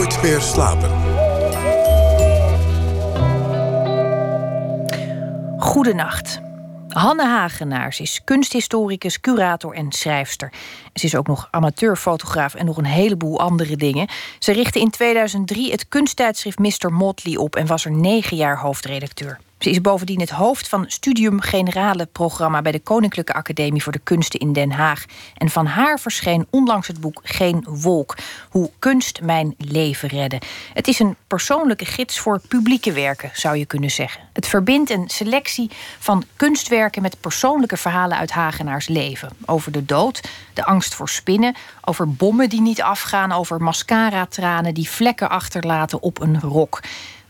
Nooit slapen. Goedenacht. Hanne Hagenaars is kunsthistoricus, curator en schrijfster. Ze is ook nog amateurfotograaf en nog een heleboel andere dingen. Ze richtte in 2003 het kunsttijdschrift Mr. Motley op en was er negen jaar hoofdredacteur. Ze is bovendien het hoofd van Studium Generale programma bij de Koninklijke Academie voor de Kunsten in Den Haag. En van haar verscheen onlangs het boek Geen Wolk: Hoe kunst mijn leven redde. Het is een persoonlijke gids voor publieke werken, zou je kunnen zeggen. Het verbindt een selectie van kunstwerken met persoonlijke verhalen uit Hagenaars leven. Over de dood, de angst voor spinnen, over bommen die niet afgaan, over mascara-tranen die vlekken achterlaten op een rok.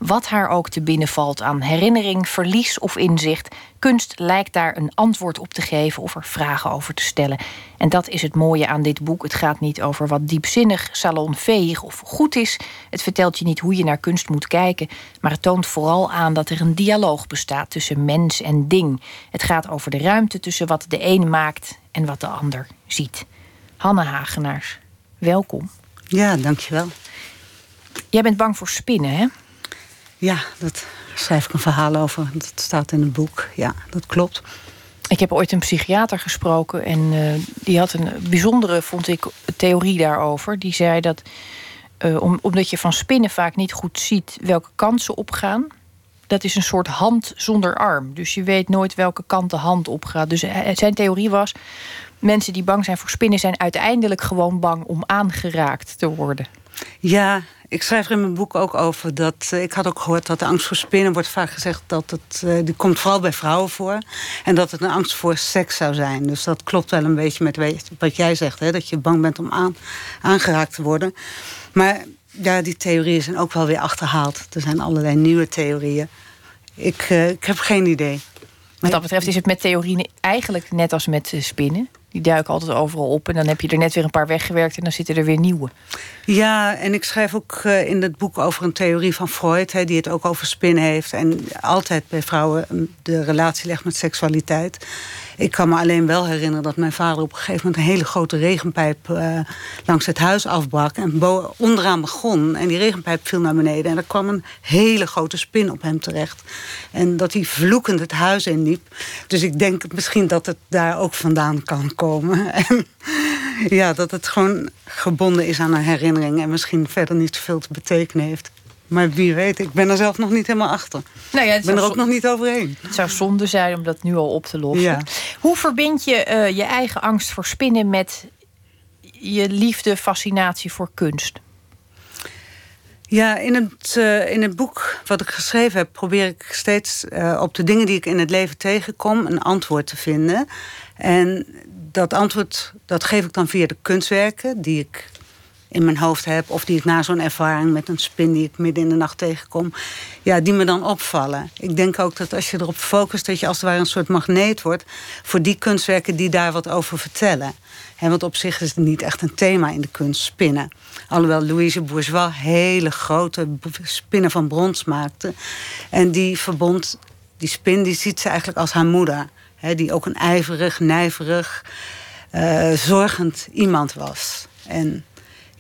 Wat haar ook te binnen valt aan herinnering, verlies of inzicht, kunst lijkt daar een antwoord op te geven of er vragen over te stellen. En dat is het mooie aan dit boek. Het gaat niet over wat diepzinnig, salonveeg of goed is. Het vertelt je niet hoe je naar kunst moet kijken, maar het toont vooral aan dat er een dialoog bestaat tussen mens en ding. Het gaat over de ruimte tussen wat de een maakt en wat de ander ziet. Hanne Hagenaars, welkom. Ja, dankjewel. Jij bent bang voor spinnen, hè? Ja, dat schrijf ik een verhaal over. Dat staat in het boek. Ja, dat klopt. Ik heb ooit een psychiater gesproken en uh, die had een bijzondere, vond ik, theorie daarover. Die zei dat uh, om, omdat je van spinnen vaak niet goed ziet welke kant ze opgaan, dat is een soort hand zonder arm. Dus je weet nooit welke kant de hand opgaat. Dus zijn theorie was: mensen die bang zijn voor spinnen zijn uiteindelijk gewoon bang om aangeraakt te worden. Ja, ik schrijf er in mijn boek ook over dat. Uh, ik had ook gehoord dat de angst voor spinnen wordt vaak gezegd dat het. Uh, die komt vooral bij vrouwen voor. En dat het een angst voor seks zou zijn. Dus dat klopt wel een beetje met wat jij zegt, hè, dat je bang bent om aan, aangeraakt te worden. Maar ja, die theorieën zijn ook wel weer achterhaald. Er zijn allerlei nieuwe theorieën. Ik, uh, ik heb geen idee. Wat dat betreft is het met theorieën eigenlijk net als met spinnen. Die duiken altijd overal op. En dan heb je er net weer een paar weggewerkt en dan zitten er weer nieuwe. Ja, en ik schrijf ook uh, in het boek over een theorie van Freud, die het ook over spinnen heeft. En altijd bij vrouwen de relatie legt met seksualiteit. Ik kan me alleen wel herinneren dat mijn vader op een gegeven moment een hele grote regenpijp uh, langs het huis afbrak. En onderaan begon. En die regenpijp viel naar beneden. En er kwam een hele grote spin op hem terecht. En dat hij vloekend het huis inliep. Dus ik denk misschien dat het daar ook vandaan kan komen. En ja, dat het gewoon gebonden is aan een herinnering. En misschien verder niet zoveel te betekenen heeft. Maar wie weet, ik ben er zelf nog niet helemaal achter. Nou ja, ik ben er ook nog niet overheen. Het zou zonde zijn om dat nu al op te lossen. Ja. Hoe verbind je uh, je eigen angst voor spinnen met je liefde, fascinatie voor kunst? Ja, in het, uh, in het boek wat ik geschreven heb, probeer ik steeds uh, op de dingen die ik in het leven tegenkom een antwoord te vinden. En dat antwoord dat geef ik dan via de kunstwerken die ik in mijn hoofd heb. Of die ik na zo'n ervaring met een spin die ik midden in de nacht tegenkom. Ja, die me dan opvallen. Ik denk ook dat als je erop focust, dat je als het ware een soort magneet wordt. voor die kunstwerken die daar wat over vertellen. Want op zich is het niet echt een thema in de kunst, spinnen. Alhoewel Louise Bourgeois hele grote spinnen van brons maakte. En die verbond, die spin, die ziet ze eigenlijk als haar moeder. Die ook een ijverig, nijverig, uh, zorgend iemand was. En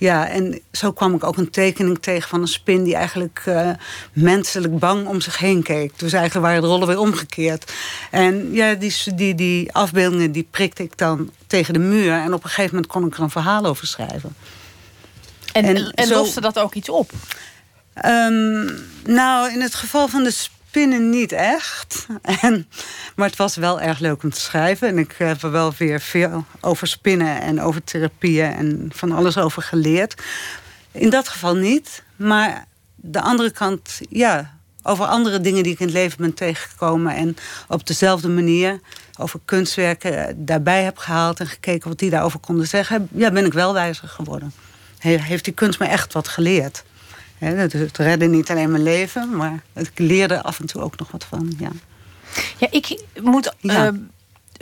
ja, en zo kwam ik ook een tekening tegen van een spin die eigenlijk uh, menselijk bang om zich heen keek. Dus eigenlijk waren de rollen weer omgekeerd. En ja, die, die, die afbeeldingen die prikte ik dan tegen de muur. En op een gegeven moment kon ik er een verhaal over schrijven. En, en, en loste dat ook iets op? Um, nou, in het geval van de spinnen niet echt. En, maar het was wel erg leuk om te schrijven. En ik heb er wel weer veel over spinnen en over therapieën en van alles over geleerd. In dat geval niet. Maar de andere kant, ja, over andere dingen die ik in het leven ben tegengekomen. En op dezelfde manier over kunstwerken daarbij heb gehaald en gekeken wat die daarover konden zeggen. Ja, ben ik wel wijzer geworden. Heeft die kunst me echt wat geleerd? Het redde niet alleen mijn leven, maar ik leerde af en toe ook nog wat van. Ja, ja ik moet uh,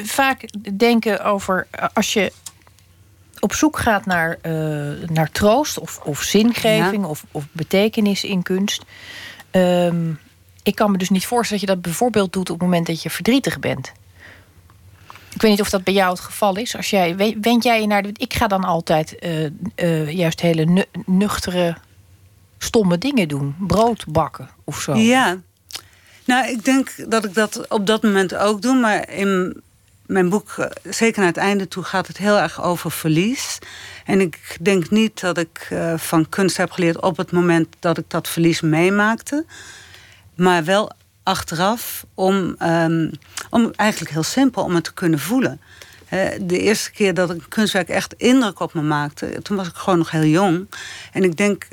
vaak denken over als je op zoek gaat naar, uh, naar troost of, of zingeving of, of betekenis in kunst. Um, ik kan me dus niet voorstellen dat je dat bijvoorbeeld doet op het moment dat je verdrietig bent. Ik weet niet of dat bij jou het geval is. Als jij, wend jij je naar de. Ik ga dan altijd uh, juist hele nuchtere stomme dingen doen. Brood bakken of zo. Ja. Nou, ik denk dat ik dat op dat moment ook doe. Maar in mijn boek, eh, zeker naar het einde toe, gaat het heel erg over verlies. En ik denk niet dat ik uh, van kunst heb geleerd op het moment dat ik dat verlies meemaakte. Maar wel achteraf om, um, om eigenlijk heel simpel om het te kunnen voelen. De eerste keer dat een kunstwerk echt indruk op me maakte, toen was ik gewoon nog heel jong. En ik denk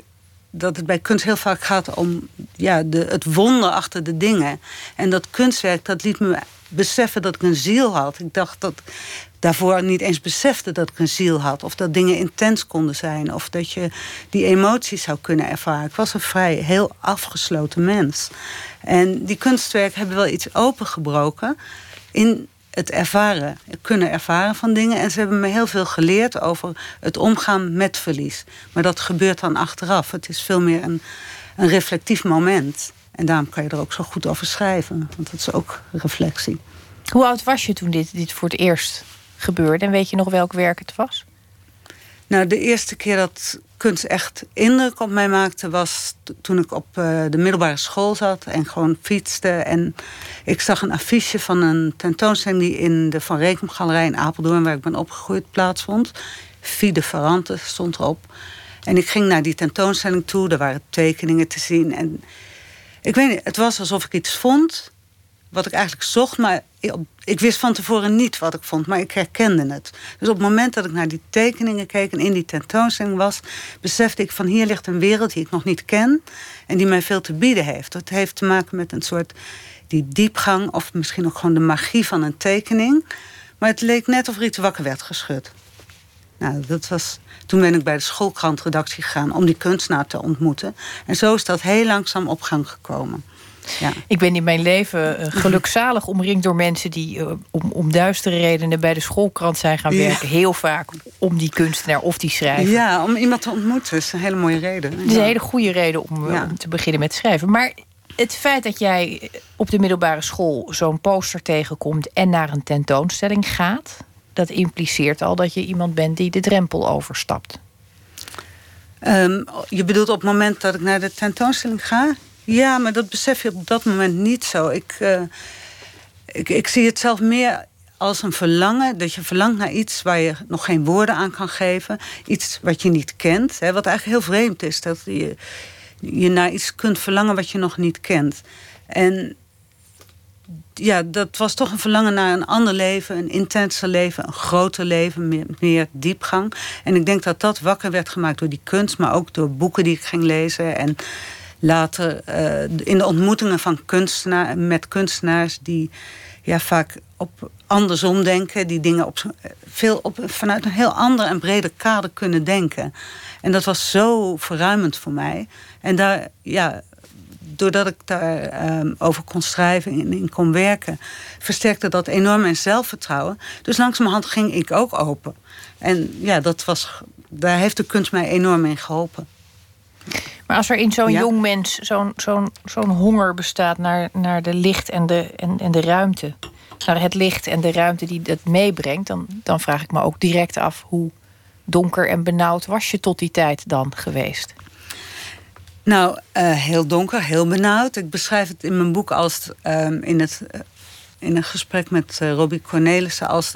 dat het bij kunst heel vaak gaat om ja, de, het wonder achter de dingen. En dat kunstwerk, dat liet me beseffen dat ik een ziel had. Ik dacht dat daarvoor niet eens besefte dat ik een ziel had. Of dat dingen intens konden zijn. Of dat je die emoties zou kunnen ervaren. Ik was een vrij heel afgesloten mens. En die kunstwerken hebben wel iets opengebroken in het ervaren, kunnen ervaren van dingen. En ze hebben me heel veel geleerd over het omgaan met verlies. Maar dat gebeurt dan achteraf. Het is veel meer een, een reflectief moment. En daarom kan je er ook zo goed over schrijven. Want dat is ook reflectie. Hoe oud was je toen dit, dit voor het eerst gebeurde? En weet je nog welk werk het was? Nou, de eerste keer dat kunst echt indruk op mij maakte... was toen ik op uh, de middelbare school zat en gewoon fietste. En ik zag een affiche van een tentoonstelling... die in de Van Rekem Galerij in Apeldoorn... waar ik ben opgegroeid, plaatsvond. Fide Ferrante stond erop. En ik ging naar die tentoonstelling toe. Er waren tekeningen te zien. En ik weet niet, het was alsof ik iets vond wat ik eigenlijk zocht, maar ik wist van tevoren niet wat ik vond, maar ik herkende het. Dus op het moment dat ik naar die tekeningen keek en in die tentoonstelling was, besefte ik van hier ligt een wereld die ik nog niet ken en die mij veel te bieden heeft. Dat heeft te maken met een soort die diepgang of misschien ook gewoon de magie van een tekening. Maar het leek net of er iets wakker werd geschud. Nou, dat was, toen ben ik bij de schoolkrantredactie gegaan om die kunstenaar te ontmoeten. En zo is dat heel langzaam op gang gekomen. Ja. Ik ben in mijn leven uh, gelukzalig omringd door mensen die uh, om, om duistere redenen bij de schoolkrant zijn gaan werken. Heel vaak om die kunstenaar of die schrijver. Ja, om iemand te ontmoeten is een hele mooie reden. Het is een hele goede reden om, eh, om te beginnen met schrijven. Maar het feit dat jij op de middelbare school zo'n poster tegenkomt en naar een tentoonstelling gaat, dat impliceert al dat je iemand bent die de drempel overstapt. Um, je bedoelt op het moment dat ik naar de tentoonstelling ga? Ja, maar dat besef je op dat moment niet zo. Ik, uh, ik, ik zie het zelf meer als een verlangen. Dat je verlangt naar iets waar je nog geen woorden aan kan geven. Iets wat je niet kent. Hè, wat eigenlijk heel vreemd is. Dat je, je naar iets kunt verlangen wat je nog niet kent. En ja, dat was toch een verlangen naar een ander leven, een intenser leven, een groter leven, meer, diepgang. En ik denk dat dat wakker werd gemaakt door die kunst, maar ook door boeken die ik ging lezen. En later uh, in de ontmoetingen van kunstenaar, met kunstenaars die ja, vaak op andersom denken, die dingen op, veel op, vanuit een heel ander en breder kader kunnen denken. En dat was zo verruimend voor mij. En daar, ja, doordat ik daarover um, over kon schrijven en in kon werken, versterkte dat enorm mijn zelfvertrouwen. Dus langzamerhand ging ik ook open. En ja, dat was, daar heeft de kunst mij enorm in geholpen. Maar als er in zo'n jong mens zo'n zo'n zo'n honger bestaat naar, naar de licht en de, en, en de ruimte, naar het licht en de ruimte die dat meebrengt, dan, dan vraag ik me ook direct af hoe donker en benauwd was je tot die tijd dan geweest? Nou, uh, heel donker, heel benauwd. Ik beschrijf het in mijn boek als um, in, het, uh, in een gesprek met uh, Robbie Cornelissen als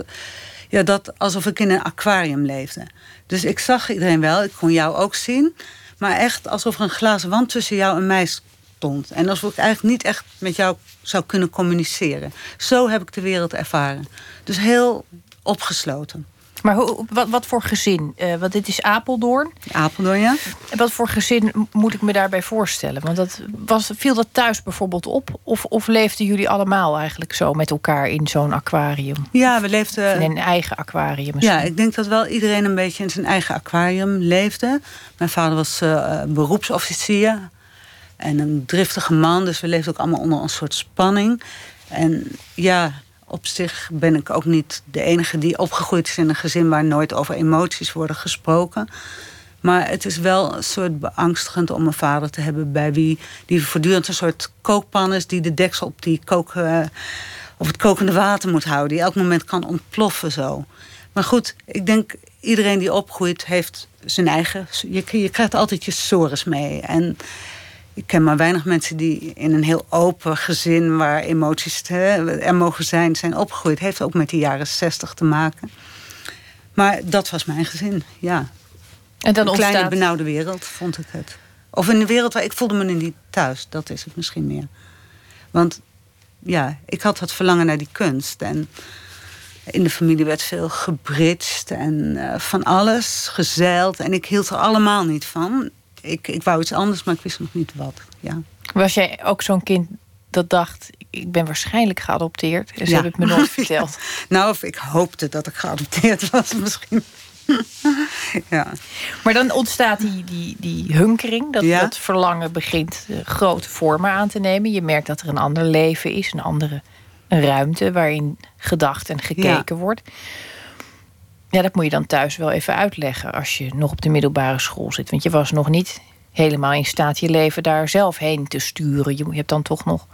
ja, dat alsof ik in een aquarium leefde. Dus ik zag iedereen wel, ik kon jou ook zien. Maar echt alsof er een glazen wand tussen jou en mij stond. En alsof ik eigenlijk niet echt met jou zou kunnen communiceren. Zo heb ik de wereld ervaren. Dus heel opgesloten. Maar hoe, wat, wat voor gezin? Uh, want dit is Apeldoorn. Apeldoorn, ja. En wat voor gezin moet ik me daarbij voorstellen? Want dat was, viel dat thuis bijvoorbeeld op? Of, of leefden jullie allemaal eigenlijk zo met elkaar in zo'n aquarium? Ja, we leefden... In een eigen aquarium misschien. Ja, ik denk dat wel iedereen een beetje in zijn eigen aquarium leefde. Mijn vader was uh, beroepsofficier. En een driftige man, dus we leefden ook allemaal onder een soort spanning. En ja, op zich ben ik ook niet de enige die opgegroeid is in een gezin waar nooit over emoties worden gesproken. Maar het is wel een soort beangstigend om een vader te hebben bij wie die voortdurend een soort kookpan is die de deksel op die koken, of het kokende water moet houden, die elk moment kan ontploffen zo. Maar goed, ik denk iedereen die opgroeit heeft zijn eigen. Je, je krijgt altijd je sores mee. En ik ken maar weinig mensen die in een heel open gezin waar emoties er mogen zijn, zijn opgegroeid. Heeft ook met de jaren zestig te maken. Maar dat was mijn gezin, ja. En dan een kleine benauwde wereld, vond ik het. Of in de wereld waar ik voelde me niet thuis, dat is het misschien meer. Want ja, ik had het verlangen naar die kunst. En in de familie werd veel gebridged en uh, van alles, gezeild. En ik hield er allemaal niet van. Ik, ik wou iets anders, maar ik wist nog niet wat. Ja. Was jij ook zo'n kind dat dacht... ik ben waarschijnlijk geadopteerd? Dus ja. heb ik me nooit verteld. Nou, of ik hoopte dat ik geadopteerd was misschien. ja. Maar dan ontstaat die, die, die hunkering, dat, dat verlangen begint uh, grote vormen aan te nemen. Je merkt dat er een ander leven is, een andere een ruimte waarin gedacht en gekeken wordt. Ja, dat moet je dan thuis wel even uitleggen als je nog op de middelbare school zit. Want je was nog niet helemaal in staat je leven daar zelf heen te sturen. Je, hebt dan toch nog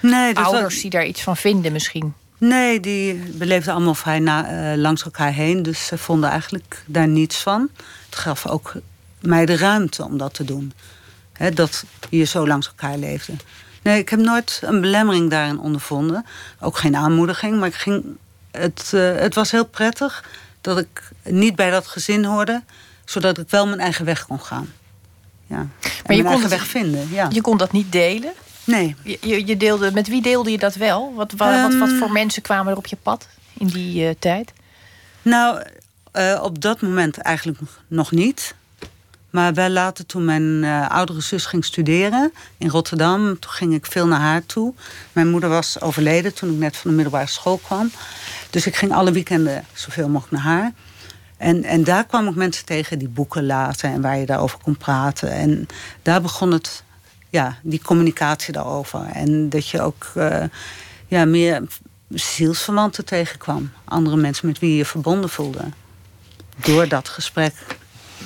nee, ouders die daar iets van vinden misschien. Nee, die beleefden allemaal vrij na, uh, langs elkaar heen. Dus ze vonden eigenlijk daar niets van. Het gaf ook mij de ruimte om dat te doen. dat je zo langs elkaar leefde. Nee, ik heb nooit een belemmering daarin ondervonden. Ook geen aanmoediging, maar ik ging, het, uh, het was heel prettig dat ik niet bij dat gezin hoorde, zodat ik wel mijn eigen weg kon gaan. Ja. Maar je mijn kon eigen weg vinden. Ja. Je kon dat niet delen? Nee. Je, je deelde, met wie deelde je dat wel? Wat, wat, wat, wat, voor ehm. mensen kwamen er op je pad in die uh, tijd? Nou, uh, op dat moment eigenlijk nog niet. Maar wel later, toen mijn uh, oudere zus ging studeren in Rotterdam, toen ging ik veel naar haar toe. Mijn moeder was overleden toen ik net van de middelbare school kwam. Dus ik ging alle weekenden zoveel mogelijk naar haar. En, en daar kwam ik mensen tegen die boeken laten en waar je daarover kon praten. En daar begon het, ja, die communicatie daarover. En dat je ook uh, ja, meer zielsverwanten tegenkwam. Andere mensen met wie je je verbonden voelde. Door dat gesprek.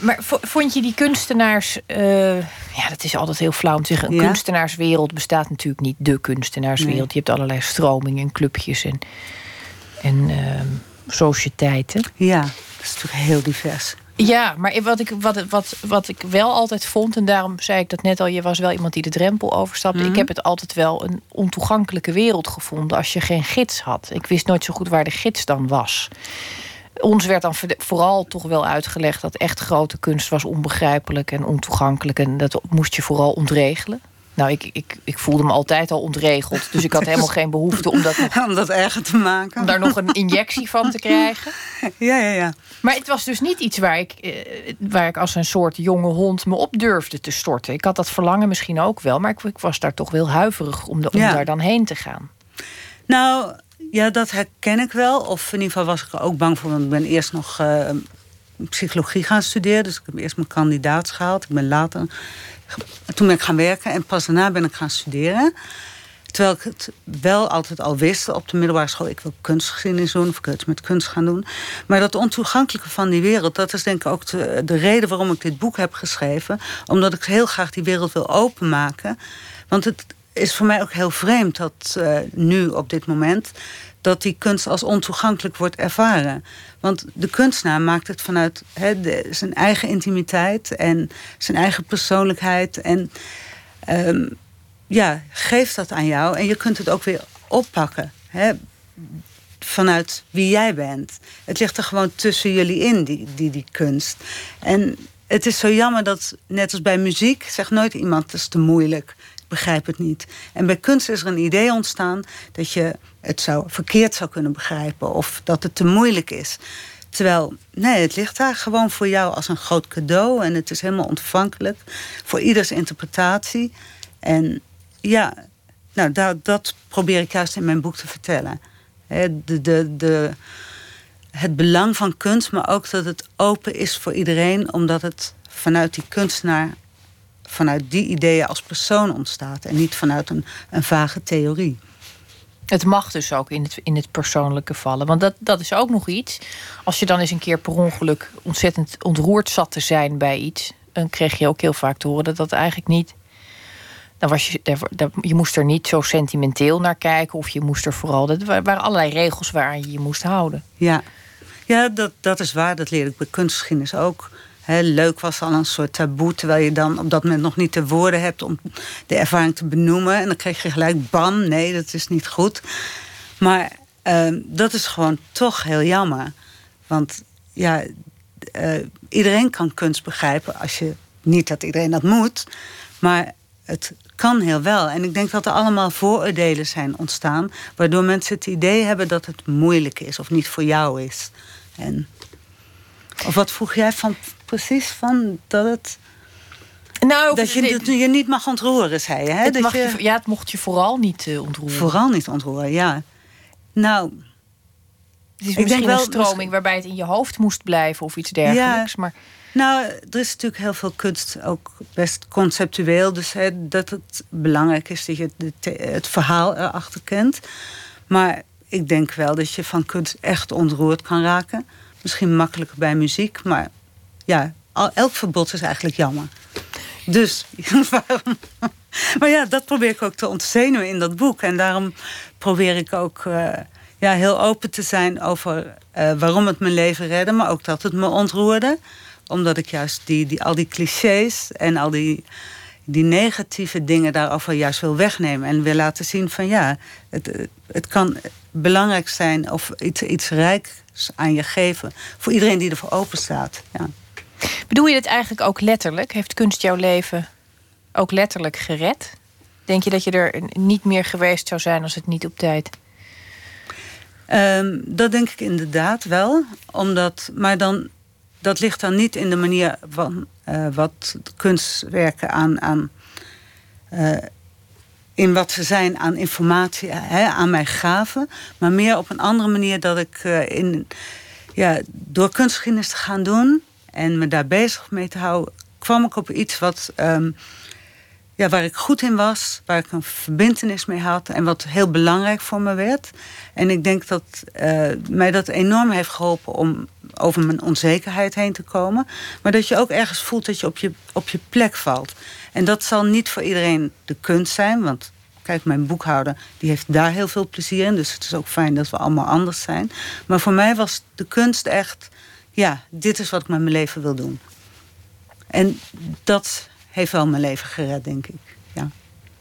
Maar vond je die kunstenaars... Uh, ja, dat is altijd heel flauw om te zeggen. Een kunstenaarswereld bestaat natuurlijk niet de kunstenaarswereld. Je hebt allerlei stromingen en clubjes en, en uh, sociëteiten. Ja, dat is natuurlijk heel divers. Ja, maar wat ik, wat, wat, wat ik wel altijd vond, en daarom zei ik dat net al, je was wel iemand die de drempel overstapte. Ik mhm. heb het altijd wel een ontoegankelijke wereld gevonden als je geen gids had. Ik wist nooit zo goed waar de gids dan was ons werd dan vooral toch wel uitgelegd dat echt grote kunst was onbegrijpelijk en ontoegankelijk. En dat moest je vooral ontregelen. Nou, ik, ik, ik voelde me altijd al ontregeld. Dus ik had helemaal geen behoefte om dat, om dat erger te maken. Om daar nog een injectie van te krijgen. Ja, ja, ja. Maar het was dus niet iets waar ik, eh, waar ik als een soort jonge hond me op durfde te storten. Ik had dat verlangen misschien ook wel. Maar ik, ik was daar toch wel huiverig om, de, om daar dan heen te gaan. Nou, ja, dat herken ik wel. Of in ieder geval was ik er ook bang voor. Want ik ben eerst nog uh, psychologie gaan studeren. Dus ik heb eerst mijn kandidaat gehaald. Ik ben later... Toen ben ik gaan werken en pas daarna ben ik gaan studeren. Terwijl ik het wel altijd al wist op de middelbare school. Ik wil kunstgeschiedenis doen of ik iets met kunst gaan doen. Maar dat ontoegankelijke van die wereld... dat is denk ik ook de, de reden waarom ik dit boek heb geschreven. Omdat ik heel graag die wereld wil openmaken. Want het, is voor mij ook heel vreemd dat uh, nu op dit moment dat die kunst als ontoegankelijk wordt ervaren. Want de kunstenaar maakt het vanuit zijn eigen intimiteit en zijn eigen persoonlijkheid. En um, ja, geeft dat aan jou en je kunt het ook weer oppakken. Vanuit wie jij bent. Het ligt er gewoon tussen jullie in, die, die, die kunst. En het is zo jammer dat, net als bij muziek, zegt nooit iemand: het is te moeilijk begrijp het niet. En bij kunst is er een idee ontstaan dat je het zou, verkeerd zou kunnen begrijpen of dat het te moeilijk is. Terwijl, nee, het ligt daar gewoon voor jou als een groot cadeau en het is helemaal ontvankelijk voor ieders interpretatie. En ja, nou, dat, dat probeer ik juist in mijn boek te vertellen. de, de, het belang van kunst, maar ook dat het open is voor iedereen, omdat het vanuit die kunstenaar vanuit die ideeën als persoon ontstaat en niet vanuit een, een vage theorie. Het mag dus ook in het, in het persoonlijke vallen. Want dat, dat is ook nog iets. Als je dan eens een keer per ongeluk ontzettend ontroerd zat te zijn bij iets, dan kreeg je ook heel vaak te horen dat dat eigenlijk niet. Dan was je, je moest er niet zo sentimenteel naar kijken, of je moest er vooral. Er waren allerlei regels waar je je moest houden. Ja, Ja, dat, dat is waar. Dat leer ik bij kunstgeschiedenis ook. Leuk was al een soort taboe, terwijl je dan op dat moment nog niet de woorden hebt om de ervaring te benoemen. En dan kreeg je gelijk bam, nee, dat is niet goed. Maar ehm, dat is gewoon toch heel jammer. Want ja, uh, iedereen kan kunst begrijpen als je niet dat iedereen dat moet, maar het kan heel wel. En ik denk dat er allemaal vooroordelen zijn ontstaan, waardoor mensen het idee hebben dat het moeilijk is of niet voor jou is. En, of wat vroeg jij van precies van dat het. Nou, dat je het je niet mag ontroeren, zei je. Hè? Het dat je, ja, het mocht je vooral niet uh, ontroeren. Vooral niet ontroeren, ja. Nou, het is misschien wel, een stroming waarbij het in je hoofd moest blijven of iets dergelijks. Ja, maar... Nou, er is natuurlijk heel veel kunst ook best conceptueel. Dus hè, dat het belangrijk is dat je het, het verhaal erachter kent. Maar ik denk wel dat je van kunst echt ontroerd kan raken. Misschien makkelijker bij muziek, maar ja, elk verbod is eigenlijk jammer. Dus waarom? Maar ja, dat probeer ik ook te ontzenuwen in dat boek. En daarom probeer ik ook. Uh, ja, heel open te zijn over uh, waarom het mijn leven redde, maar ook dat het me ontroerde. Omdat ik juist die, die, al die clichés en al die, die negatieve dingen daarover juist wil wegnemen. En wil laten zien van ja, het, het kan belangrijk zijn of iets, iets rijks aan je geven. Voor iedereen die ervoor open staat. Ja. Bedoel je het eigenlijk ook letterlijk? Heeft kunst jouw leven ook letterlijk gered? Denk je dat je er niet meer geweest zou zijn als het niet op tijd Um, dat denk ik inderdaad wel. Omdat, maar dan, dat ligt dan niet in de manier van uh, wat kunstwerken aan. aan uh, in wat ze zijn aan informatie aan mij gaven. Maar meer op een andere manier dat ik uh, in, ja, door kunstgeschiedenis te gaan doen en me daar bezig mee te houden, kwam ik op iets wat. Um, ja, waar ik goed in was, waar ik een verbindenis mee had en wat heel belangrijk voor me werd. En ik denk dat uh, mij dat enorm heeft geholpen om over mijn onzekerheid heen te komen. Maar dat je ook ergens voelt dat je op je, op je plek valt. En dat zal niet voor iedereen de kunst zijn, want kijk, mijn boekhouder die heeft daar heel veel plezier in. Dus het is ook fijn dat we allemaal anders zijn. Maar voor mij was de kunst echt, ja, dit is wat ik met mijn leven wil doen. En dat heeft wel mijn leven gered, denk ik. Ja.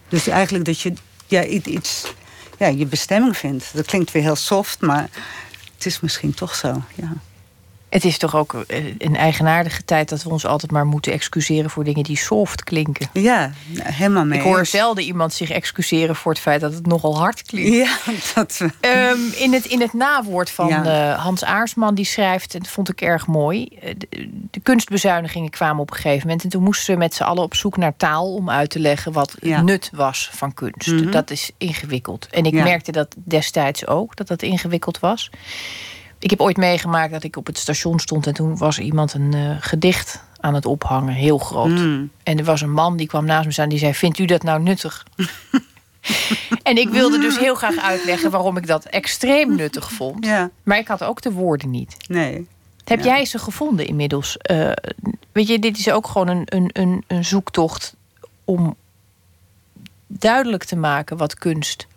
Dus eigenlijk dat je ja, iets, ja, je bestemming vindt. Dat klinkt weer heel soft, maar het is misschien toch zo. Ja. Het is toch ook eh, een eigenaardige tijd dat we ons altijd maar moeten excuseren voor dingen die soft klinken. Ja, helemaal mee. Ik hoor zelden iemand zich excuseren voor het feit dat het nogal hard klinkt. Ja, dat. Um, in, het, in het nawoord van uh, Hans Aarsman, die schrijft, en dat vond ik erg mooi. Eh, de, de, kunstbezuinigingen kwamen op een gegeven moment. En toen moesten ze met z'n allen op zoek naar taal om uit te leggen wat ja. nut was van kunst. Mm -hmm. Dat is ingewikkeld. En ik ja. merkte dat destijds ook, dat dat ingewikkeld was. Ik heb ooit meegemaakt dat ik op het station stond en toen was iemand een uh, gedicht aan het ophangen, heel groot. Mm. En er was een man die kwam naast me staan die zei: Vindt u dat nou nuttig? en ik wilde dus heel graag uitleggen waarom ik dat extreem nuttig vond. Ja. Maar ik had ook de woorden niet. Nee. Heb ja. jij ze gevonden inmiddels? Uh, weet je, dit is ook gewoon een, een, een, een zoektocht om duidelijk te maken wat kunst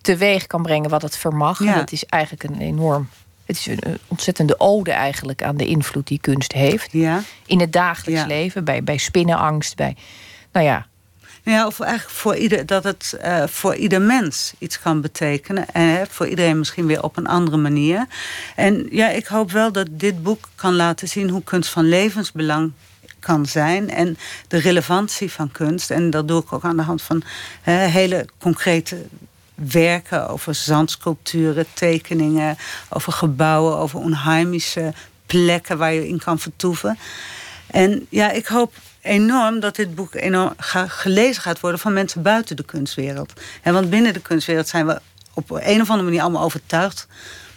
teweeg kan brengen, wat het vermag. Ja. Dat is eigenlijk een enorm het is een ontzettende ode eigenlijk aan de invloed die kunst heeft. Ja. In het dagelijks ja. leven, bij, bij spinnenangst, bij. Nou ja. Ja, of eigenlijk voor ieder, dat het uh, voor ieder mens iets kan betekenen. En uh, voor iedereen misschien weer op een andere manier. En ja, ik hoop wel dat dit boek kan laten zien hoe kunst van levensbelang kan zijn. En de relevantie van kunst. En dat doe ik ook aan de hand van uh, hele concrete werken over zandsculpturen, tekeningen, over gebouwen, over onheimische plekken waar je in kan vertoeven. En ja, ik hoop enorm dat dit boek enorm gelezen gaat worden van mensen buiten de kunstwereld. En want binnen de kunstwereld zijn we op een of andere manier allemaal overtuigd.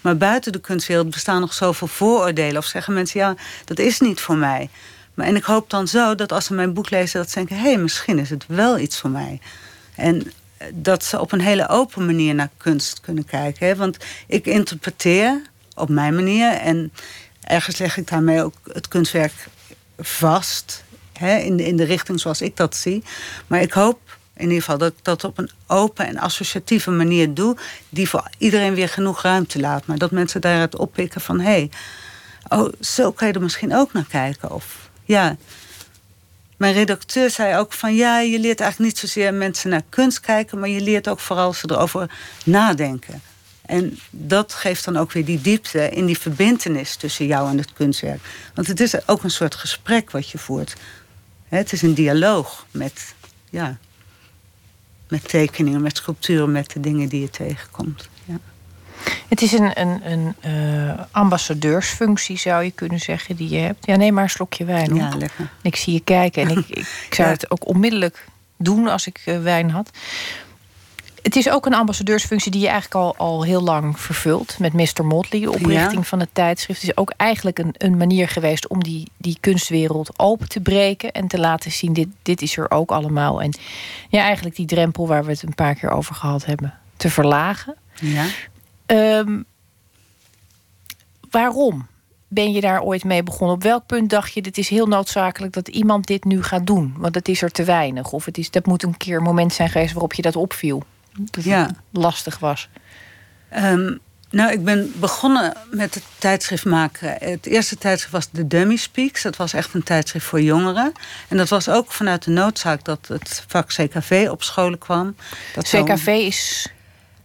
Maar buiten de kunstwereld bestaan nog zoveel vooroordelen. Of zeggen mensen, ja, dat is niet voor mij. Maar, en ik hoop dan zo dat als ze mijn boek lezen, dat ze denken: hé, hey, misschien is het wel iets voor mij. En dat ze op een hele open manier naar kunst kunnen kijken. Hè? Want ik interpreteer op mijn manier en ergens leg ik daarmee ook het kunstwerk vast. Hè? In, de, in de richting zoals ik dat zie. Maar ik hoop in ieder geval, dat ik dat op een open en associatieve manier doe, die voor iedereen weer genoeg ruimte laat. Maar dat mensen daaruit oppikken van hé, hey, oh, zo kan je er misschien ook naar kijken. Of ja. Mijn redacteur zei ook van ja, je leert eigenlijk niet zozeer mensen naar kunst kijken, maar je leert ook vooral ze erover nadenken. En dat geeft dan ook weer die diepte in die verbindenis tussen jou en het kunstwerk. Want het is ook een soort gesprek wat je voert. Het is een dialoog met, ja, met tekeningen, met sculpturen, met de dingen die je tegenkomt. Het is een, een, een uh, ambassadeursfunctie, zou je kunnen zeggen, die je hebt. Ja, neem maar een slokje wijn. Ja, lekker. Ik zie je kijken en ik, ik, zou het ook onmiddellijk doen als ik uh, wijn had. Het is ook een ambassadeursfunctie die je eigenlijk al, al heel lang vervult. Met Mr. Motley, de oprichting van het tijdschrift. Het is ook eigenlijk een, een manier geweest om die, die kunstwereld open te breken. En te laten zien, dit, dit is er ook allemaal. En ja, eigenlijk die drempel waar we het een paar keer over gehad hebben, te verlagen. Ja. Um, waarom ben je daar ooit mee begonnen? Op welk punt dacht je, dit is heel noodzakelijk dat iemand dit nu gaat doen? Want het is er te weinig. Of het is, dat moet een keer een moment zijn geweest waarop je dat opviel dat ja. lastig was? Um, nou, ik ben begonnen met het tijdschrift maken. Het eerste tijdschrift was de Dummy Speaks. Dat was echt een tijdschrift voor jongeren. En dat was ook vanuit de noodzaak dat het vak CKV op scholen kwam. Dat CKV is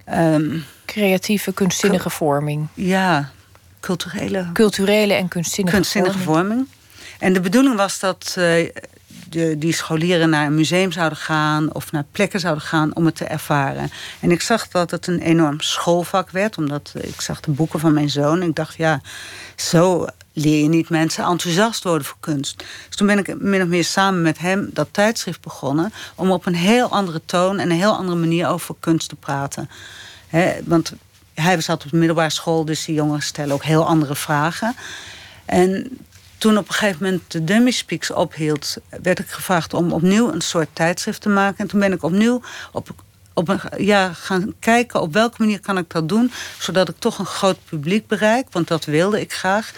um, creatieve, kunstzinnige vorming. Ja, culturele... Culturele en kunstzinnige, kunstzinnige vorming. En de bedoeling was dat uh, de, die scholieren naar een museum zouden gaan of naar plekken zouden gaan om het te ervaren. En ik zag dat het een enorm schoolvak werd, omdat ik zag de boeken van mijn zoon. En ik dacht, ja, zo leer je niet mensen enthousiast worden voor kunst. Dus toen ben ik min of meer samen met hem dat tijdschrift begonnen om op een heel andere toon en een heel andere manier over kunst te praten. Want hij zat op de middelbare school, dus die jongeren stellen ook heel andere vragen. En toen op een gegeven moment de Dummy Speaks ophield, werd ik gevraagd om opnieuw een soort tijdschrift te maken. En toen ben ik opnieuw op, op een, ja, gaan kijken op welke manier kan ik dat doen, zodat ik toch een groot publiek bereik, want dat wilde ik graag.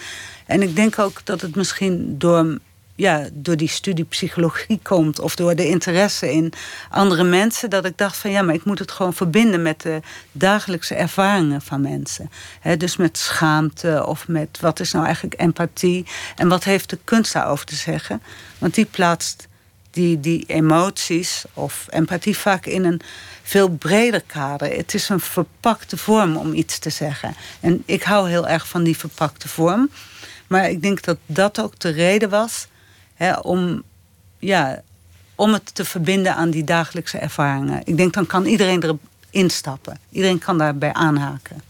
En ik denk ook dat het misschien door ja, door die studie psychologie komt of door de interesse in andere mensen, dat ik dacht van ja, maar ik moet het gewoon verbinden met de dagelijkse ervaringen van mensen. dus met schaamte of met wat is nou eigenlijk empathie en wat heeft de kunst daarover te zeggen? Want die plaatst die, die emoties of empathie vaak in een veel breder kader. Het is een verpakte vorm om iets te zeggen. En ik hou heel erg van die verpakte vorm. Maar ik denk dat dat ook de reden was om, ja, om het te verbinden aan die dagelijkse ervaringen. Ik denk dan kan iedereen erin instappen. Iedereen kan daarbij aanhaken.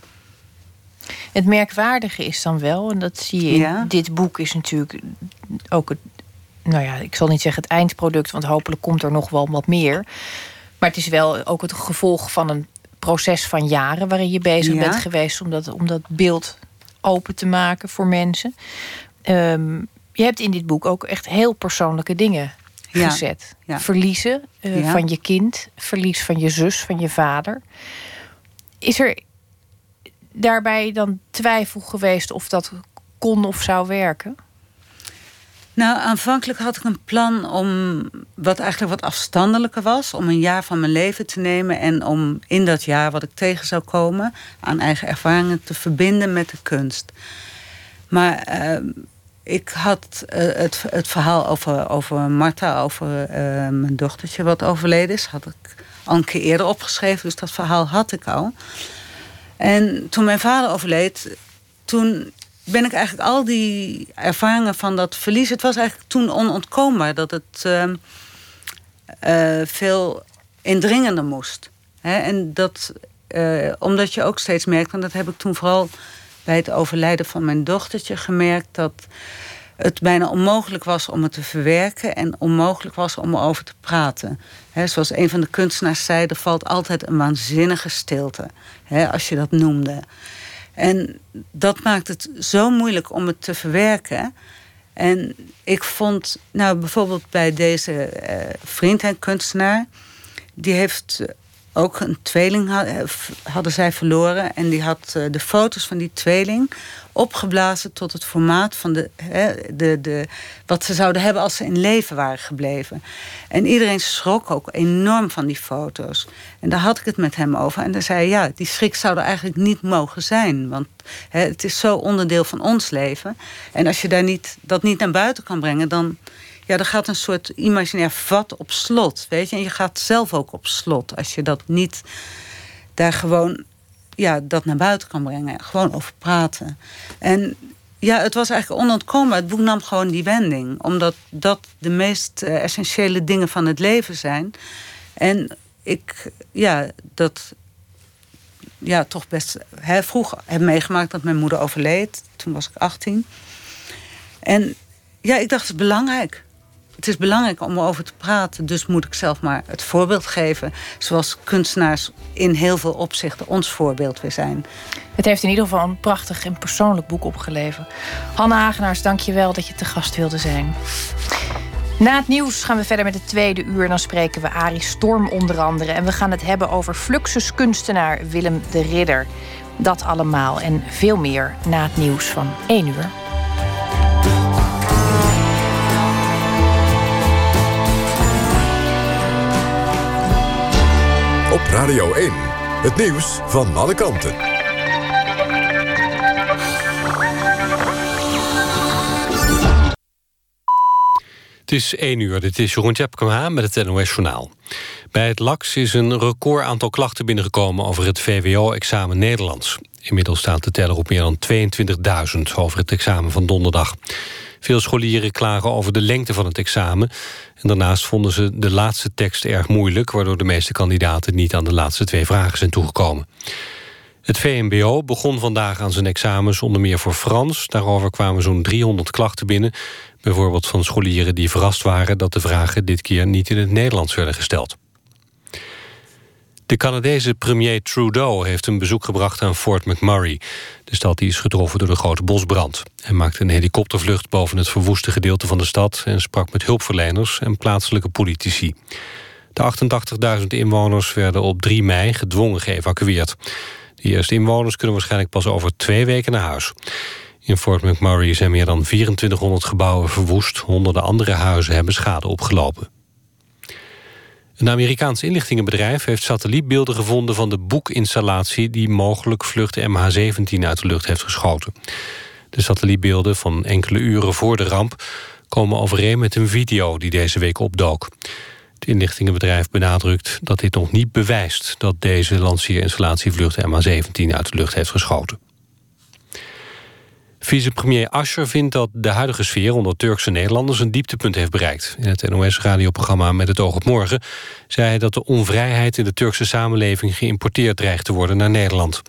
Het merkwaardige is dan wel, en dat zie je in dit boek, is natuurlijk ook het, nou ja, ik zal niet zeggen het eindproduct, want hopelijk komt er nog wel wat meer. Maar het is wel ook het gevolg van een proces van jaren waarin je bezig bent geweest om dat, om dat beeld open te maken voor mensen. Um, je hebt in dit boek ook echt heel persoonlijke dingen gezet. Verliezen uh, van je kind, verlies van je zus, van je vader. Is er daarbij dan twijfel geweest of dat kon of zou werken? Nou, aanvankelijk had ik een plan om wat eigenlijk wat afstandelijker was, om een jaar van mijn leven te nemen en om in dat jaar wat ik tegen zou komen aan eigen ervaringen te verbinden met de kunst. Maar uh, ik had uh, het, het verhaal over, over Marta, over uh, mijn dochtertje wat overleden is, had ik al een keer eerder opgeschreven, dus dat verhaal had ik al. En toen mijn vader overleed, toen ben ik eigenlijk al die ervaringen van dat verlies, het was eigenlijk toen onontkoombaar dat het uh, veel indringender moest. Hè? En dat, omdat je ook steeds merkt, en dat heb ik toen vooral bij het overlijden van mijn dochtertje gemerkt dat het bijna onmogelijk was om het te verwerken en onmogelijk was om erover te praten. zoals een van de kunstenaars zei, er valt altijd een waanzinnige stilte, als je dat noemde. En dat maakt het zo moeilijk om het te verwerken. En ik vond, nou bijvoorbeeld bij deze uh, vriend en kunstenaar, die heeft ook een tweeling hadden zij verloren. En die had de foto's van die tweeling opgeblazen tot het formaat van de, hè, de, de, wat ze zouden hebben als ze in leven waren gebleven. En iedereen schrok ook enorm van die foto's. En daar had ik het met hem over. En hij zei: Ja, die schrik zou er eigenlijk niet mogen zijn. Want hè, het is zo onderdeel van ons leven. En als je daar niet, dat niet naar buiten kan brengen, dan. Ja, er gaat een soort imaginair vat op slot. Weet je? En je gaat zelf ook op slot als je dat niet daar gewoon ja, dat naar buiten kan brengen. Gewoon over praten. En ja, het was eigenlijk onontkoombaar. Het boek nam gewoon die wending. Omdat dat de meest eh, essentiële dingen van het leven zijn. En ik, ja, dat ja, toch best hè, vroeg heb meegemaakt dat mijn moeder overleed. Toen was ik 18. En ja, ik dacht, het is belangrijk het is belangrijk om erover te praten. Dus moet ik zelf maar het voorbeeld geven. Zoals kunstenaars in heel veel opzichten ons voorbeeld weer zijn. Het heeft in ieder geval een prachtig en persoonlijk boek opgeleverd. Hanne Hagenaars, dank je wel dat je te gast wilde zijn. Na het nieuws gaan we verder met het tweede uur. Dan spreken we Arie Storm onder andere. En we gaan het hebben over Fluxus-kunstenaar Willem de Ridder. Dat allemaal en veel meer na het nieuws van 1 uur. Radio 1, het nieuws van alle kanten. Het is 1 uur, dit is Jeroen Tjepkema met het NOS Journaal. Bij het LAX is een record aantal klachten binnengekomen... over het VWO-examen Nederlands. Inmiddels staat de teller op meer dan 22.000 over het examen van donderdag. Veel scholieren klagen over de lengte van het examen. En daarnaast vonden ze de laatste tekst erg moeilijk... waardoor de meeste kandidaten niet aan de laatste twee vragen zijn toegekomen. Het VMBO begon vandaag aan zijn examens onder meer voor Frans. Daarover kwamen zo'n 300 klachten binnen. Bijvoorbeeld van scholieren die verrast waren... dat de vragen dit keer niet in het Nederlands werden gesteld. De Canadese premier Trudeau heeft een bezoek gebracht aan Fort McMurray. De stad die is getroffen door de grote bosbrand. Hij maakte een helikoptervlucht boven het verwoeste gedeelte van de stad... en sprak met hulpverleners en plaatselijke politici. De 88.000 inwoners werden op 3 mei gedwongen geëvacueerd. De eerste inwoners kunnen waarschijnlijk pas over twee weken naar huis. In Fort McMurray zijn meer dan 2400 gebouwen verwoest. Honderden andere huizen hebben schade opgelopen. Een Amerikaans inlichtingenbedrijf heeft satellietbeelden gevonden... van de boekinstallatie die mogelijk vlucht MH17 uit de lucht heeft geschoten. De satellietbeelden van enkele uren voor de ramp... komen overeen met een video die deze week opdook. Het inlichtingenbedrijf benadrukt dat dit nog niet bewijst... dat deze lanceerinstallatie vlucht MH17 uit de lucht heeft geschoten. Vicepremier Ascher vindt dat de huidige sfeer onder Turkse Nederlanders een dieptepunt heeft bereikt. In het NOS-radioprogramma Met het oog op morgen zei hij dat de onvrijheid in de Turkse samenleving geïmporteerd dreigt te worden naar Nederland.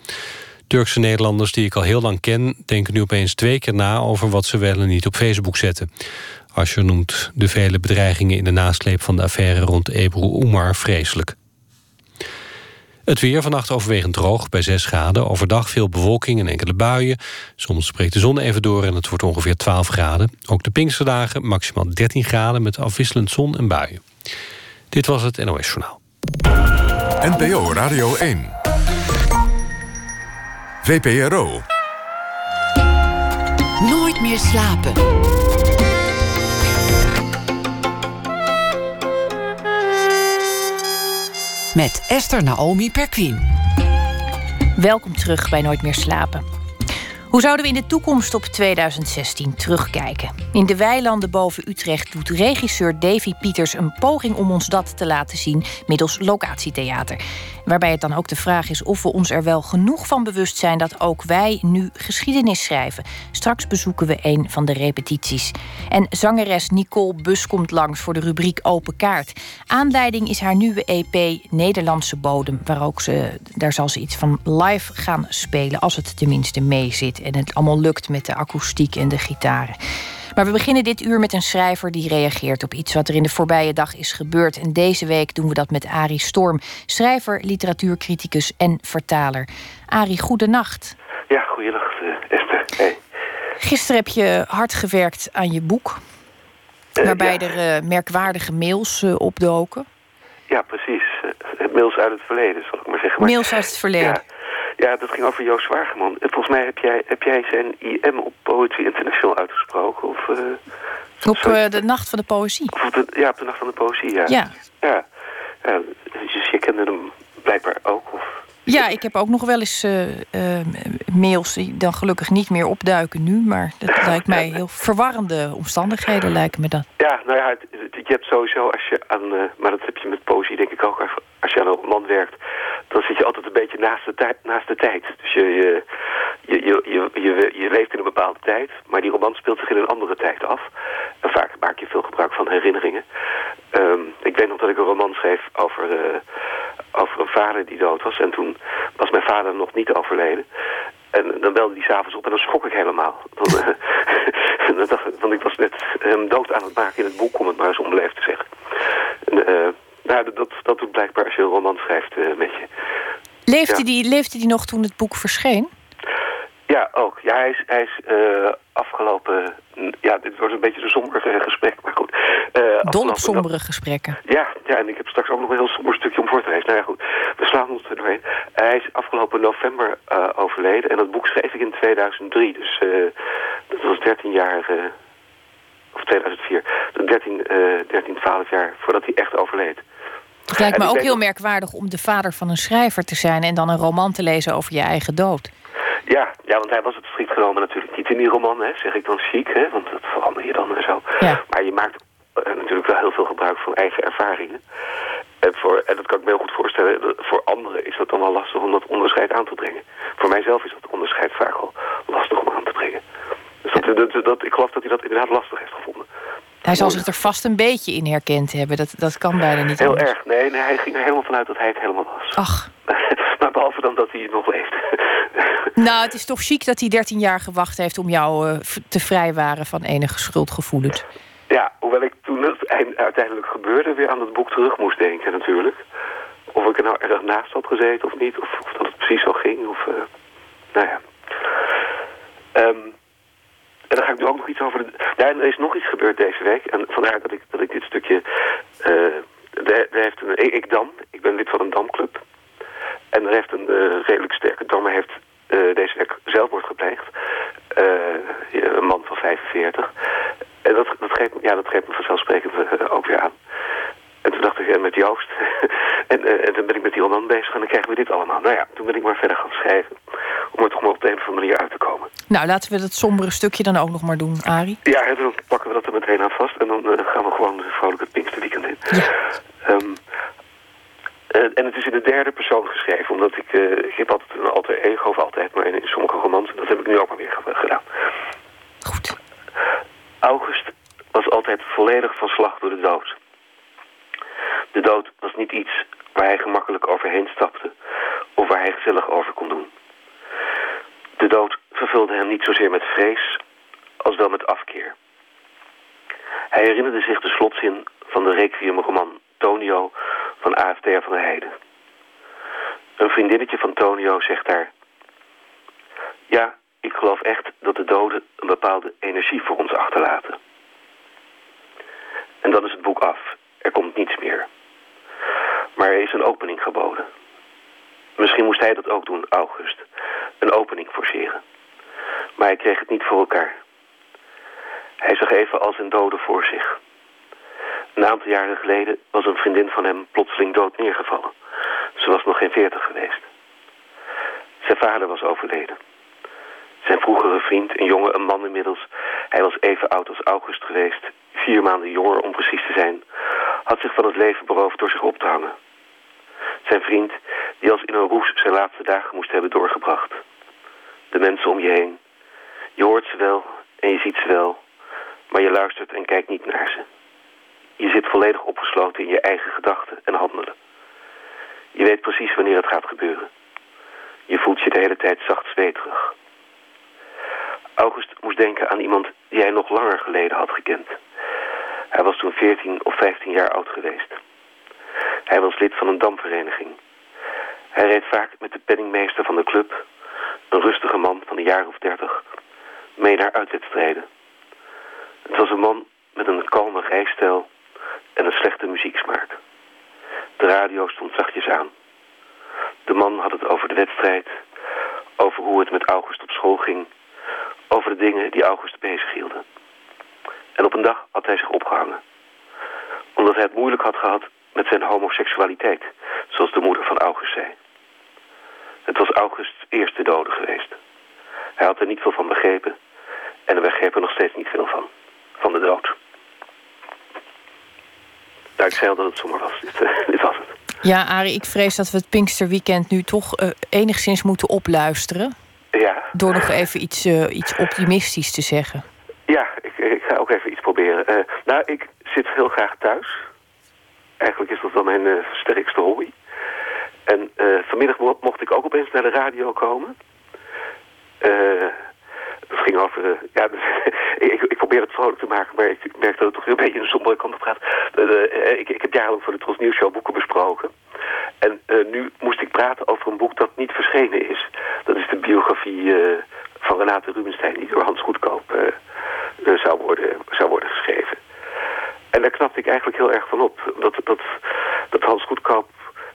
Turkse Nederlanders die ik al heel lang ken denken nu opeens twee keer na over wat ze wel en niet op Facebook zetten. Ascher noemt de vele bedreigingen in de nasleep van de affaire rond Ebru Umar vreselijk. Het weer vannacht overwegend droog bij 6 graden. Overdag veel bewolking en enkele buien. Soms spreekt de zon even door en het wordt ongeveer 12 graden. Ook de Pinksterdagen maximaal 13 graden met afwisselend zon en buien. Dit was het NOS Journaal. NPO Radio 1. VPRO. Nooit meer slapen. Met Esther Naomi Perquin. Welkom terug bij Nooit meer slapen. Hoe zouden we in de toekomst op 2016 terugkijken? In de weilanden boven Utrecht doet regisseur Davy Pieters een poging om ons dat te laten zien middels locatietheater. Waarbij het dan ook de vraag is of we ons er wel genoeg van bewust zijn dat ook wij nu geschiedenis schrijven. Straks bezoeken we een van de repetities. En zangeres Nicole Bus komt langs voor de rubriek Open Kaart. Aanleiding is haar nieuwe EP Nederlandse Bodem, waar ook ze, daar zal ze iets van live gaan spelen, als het tenminste mee zit en het allemaal lukt met de akoestiek en de gitaren. Maar we beginnen dit uur met een schrijver die reageert op iets wat er in de voorbije dag is gebeurd. En deze week doen we dat met Arie Storm, schrijver, literatuurcriticus en vertaler. Arie, goedenacht. Ja, goedenacht uh, Esther. Hey. Gisteren heb je hard gewerkt aan je boek. Uh, waarbij er uh, merkwaardige mails opdoken. Ja, precies. mails uit het verleden, zal ik maar zeggen. Maar, mails uit het verleden. Ja, ja, dat ging over Joost Zwageman. Volgens mij heb jij, heb jij zijn IM op Poetry International uitgesproken. Of, op de Nacht van de Poëzie? Of de, ja, op de Nacht van de Poëzie, ja. Ja. ja. dus je kende hem blijkbaar ook? Of... Ja, ik heb ook nog wel eens uh, mails die dan gelukkig niet meer opduiken nu. Maar dat lijkt mij heel verwarrende omstandigheden, lijken me dat. Ja, nou ja, het, het, je hebt sowieso als je aan... Maar dat heb je met poëzie denk ik ook. Als je aan een roman werkt, dan zit je altijd een beetje naast de, tijd, naast de tijd. Dus je, je, je, je, je, je, leeft in een bepaalde tijd, maar die roman speelt zich in een andere tijd af. En vaak maak je veel gebruik van herinneringen. Um, ik weet nog dat ik een roman schreef over, uh, over een vader die dood was. En toen was mijn vader nog niet overleden. En dan belde hij s'avonds op en dan schrok ik helemaal. Dan, uh, ik, want ik was net hem dood aan het maken in het boek, om het maar eens onbeleefd te zeggen. En, uh, nou, dat, dat doet blijkbaar als je een roman schrijft met je. Leefde, ja. die, leefde die nog toen het boek verscheen? Ja, ook. Ja, hij is, hij is uh, afgelopen... Ja, dit wordt een beetje een somber gesprek, maar goed. Uh, Dol op sombere gesprekken. Ja, ja, en ik heb straks ook nog een heel somber stukje om voor te lezen. Nou ja, goed. We slaan ons er doorheen. hij is afgelopen november uh, overleden. En dat boek schreef ik in 2003. Dus dat was 13 jaar... of 2004. 13, 13, 12 jaar voordat hij echt overleed. Het lijkt me ook heel merkwaardig om de vader van een schrijver te zijn... en dan een roman te lezen over je eigen dood. Ja, ja, want hij was het verschiet genomen natuurlijk niet in die roman, hè, zeg ik dan chic, hè, want dat verander je dan en zo. Ja. Maar je maakt uh, natuurlijk wel heel veel gebruik van eigen ervaringen. En, voor, en dat kan ik me heel goed voorstellen, voor anderen is dat dan wel lastig om dat onderscheid aan te brengen. Voor mijzelf is dat onderscheid vaak al lastig om aan te brengen. Dus dat, dat, dat, ik geloof dat hij dat inderdaad lastig heeft gevonden. Hij zal zich er vast een beetje in herkend hebben. Dat, dat kan bijna niet Heel anders. erg. Nee, nee, hij ging er helemaal vanuit dat hij het helemaal was. Ach. maar behalve dan dat hij nog leeft. nou, het is toch chic dat hij 13 jaar gewacht heeft... om jou uh, te vrijwaren van enige schuldgevoelens. Ja, hoewel ik toen het uiteindelijk gebeurde... weer aan het boek terug moest denken natuurlijk. Of ik er nou erg naast had gezeten of niet. Of, of dat het precies zo ging. Of, uh, nou ja. Um, en dan ga ik nu ook nog iets over... Ja, er is nog iets gebeurd deze week. En vandaar dat ik, dat ik dit stukje... Uh, er, heeft een, ik dam. Ik ben lid van een damclub. En er heeft een uh, redelijk sterke dammer heeft uh, deze week zelfmoord gepleegd. een man van 45. En dat, dat, geeft, ja, dat geeft me vanzelfsprekend ook weer aan. En toen dacht ik, met Joost. en, en toen ben ik met die roman bezig en dan krijgen we dit allemaal. Nou ja, toen ben ik maar verder gaan schrijven. Om er toch maar op de een of andere manier uit te komen. Nou, laten we dat sombere stukje dan ook nog maar doen, Arie. Ja, dan pakken we dat er meteen aan vast. En dan uh, gaan we gewoon vrolijk het Pinksterweekend in. Ja. Um, uh, en het is in de derde persoon geschreven. Omdat ik, uh, ik heb altijd een alter ego, of altijd, maar in, in sommige romans. Dat heb ik nu ook maar weer gedaan. Goed. August was altijd volledig van slag door de dood. De dood was niet iets waar hij gemakkelijk overheen stapte of waar hij gezellig over kon doen. De dood vervulde hem niet zozeer met vrees als wel met afkeer. Hij herinnerde zich de slotzin van de requiemroman Tonio van AFT van der Heide. Een vriendinnetje zegt daar... Ja, ik geloof echt dat de doden een bepaalde energie voor ons achterlaten. En dan is het boek af. Er komt niets meer. Maar er is een opening geboden. Misschien moest hij dat ook doen, August. Een opening forceren. Maar hij kreeg het niet voor elkaar. Hij zag even als een dode voor zich. Een aantal jaren geleden was een vriendin van hem plotseling dood neergevallen. Ze was nog geen veertig geweest. Zijn vader was overleden. Zijn vroegere vriend, een jongen, een man inmiddels... hij was even oud als August geweest, vier maanden jonger om precies te zijn... had zich van het leven beroofd door zich op te hangen. Zijn vriend, die als in een roes zijn laatste dagen moest hebben doorgebracht. De mensen om je heen. Je hoort ze wel en je ziet ze wel, maar je luistert en kijkt niet naar ze. Je zit volledig opgesloten in je eigen gedachten en handelen. Je weet precies wanneer het gaat gebeuren. Je voelt je de hele tijd zacht zweterig. August moest denken aan iemand die hij nog langer geleden had gekend. Hij was toen 14 of 15 jaar oud geweest. Hij was lid van een damvereniging. Hij reed vaak met de penningmeester van de club, een rustige man van een jaar of dertig, mee naar uitwedstrijden. Het was een man met een kalme rijstijl en een slechte muzieksmaak. De radio stond zachtjes aan. De man had het over de wedstrijd, over hoe het met August op school ging, over de dingen die August bezighielden. En op een dag had hij zich opgehangen. Omdat hij het moeilijk had gehad met zijn homoseksualiteit, zoals de moeder van August zei. Het was Augusts eerste dode geweest. Hij had er niet veel van begrepen en hij begreep er nog steeds niet veel van. Van de dood. Nou, ik zei al dat het zomer was. Dit, uh, dit was het. Ja, Arie, ik vrees dat we het Pinksterweekend nu toch uh, enigszins moeten opluisteren. Ja. Door nog even iets, uh, iets optimistisch te zeggen. Ja, ik, ik, ga ook even iets proberen. nou, ik zit heel graag thuis. Eigenlijk is dat wel mijn sterkste hobby. En vanmiddag mocht ik ook opeens naar de radio komen. Het ging over... Dus, ik, ik, probeer het vrolijk te maken, maar ik merk dat het toch weer een beetje een sombere kant op gaat. Uh, ik, ik, heb jarenlang voor de Tros Nieuws Show boeken besproken. En uh, nu moest ik praten over een boek dat niet verschenen is. Dat is de biografie van Renate Rubenstein, die door Hans Goedkoop zou, worden, zou worden geschreven. En daar knapte ik eigenlijk heel erg van op. Dat, dat, dat Hans Goedkoop,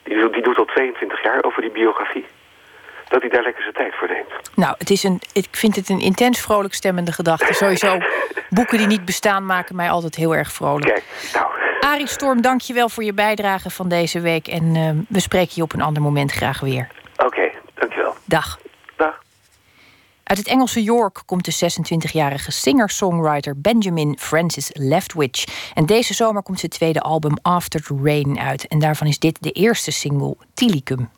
die, die doet al 22 jaar over die biografie dat hij daar lekker zijn tijd voor neemt. Nou, het is een, ik vind het een intens vrolijk stemmende gedachte. Sowieso, boeken die niet bestaan maken mij altijd heel erg vrolijk. Kijk, nou. Arie Storm, dank je wel voor je bijdrage van deze week. En uh, we spreken je op een ander moment graag weer. Oké, okay, dankjewel. Dag. Dag. Uit het Engelse York komt de 26-jarige singer-songwriter Benjamin Francis Leftwich. En deze zomer komt zijn tweede album After the Rain uit. En daarvan is dit de eerste single, Tilicum.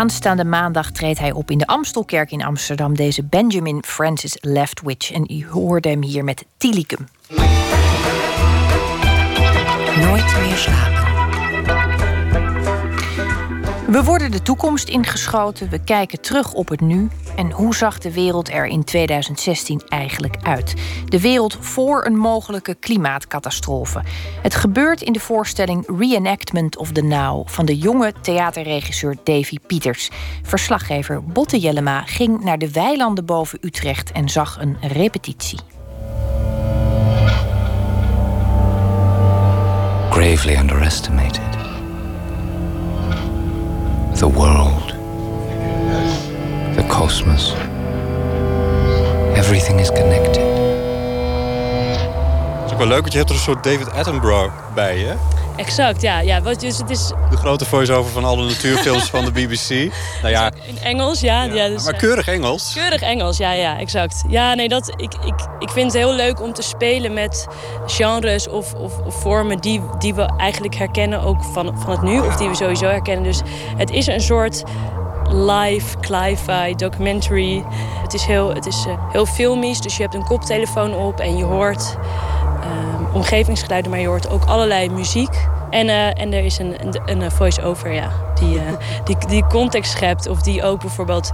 Aanstaande maandag treedt hij op in de Amstelkerk in Amsterdam. Deze Benjamin Francis Leftwich. En u hoorde hem hier met Tilicum. Nooit meer slapen. We worden de toekomst ingeschoten, we kijken terug op het nu. En hoe zag de wereld er in 2016 eigenlijk uit? De wereld voor een mogelijke klimaatcatastrofe. Het gebeurt in de voorstelling Reenactment of the Now van de jonge theaterregisseur Davy Pieters. Verslaggever Botte Jellema ging naar de weilanden boven Utrecht en zag een repetitie. Gravely underestimated. The world. The cosmos. Everything is connected. Wel leuk, want je hebt er een soort David Attenborough bij je. Exact, ja. ja wat, dus het is De grote voice-over van alle natuurfilms van de BBC. Nou ja, in Engels, ja. ja, dus, maar eh, keurig Engels. Keurig Engels, ja, ja, exact. Ja, nee, dat, ik, ik, ik vind het heel leuk om te spelen met genres of, of, of vormen die, die we eigenlijk herkennen ook van, van het nu. Of die we sowieso herkennen. Dus het is een soort live, cli-fi, documentary. Het is, heel, het is eh, heel filmisch, dus je hebt een koptelefoon op en je hoort ehm, omgevingsgeluiden, maar je hoort ook allerlei muziek. En, eh, en er is een, een, een voice-over, ja, die, eh, die, die context schept. Of die ook bijvoorbeeld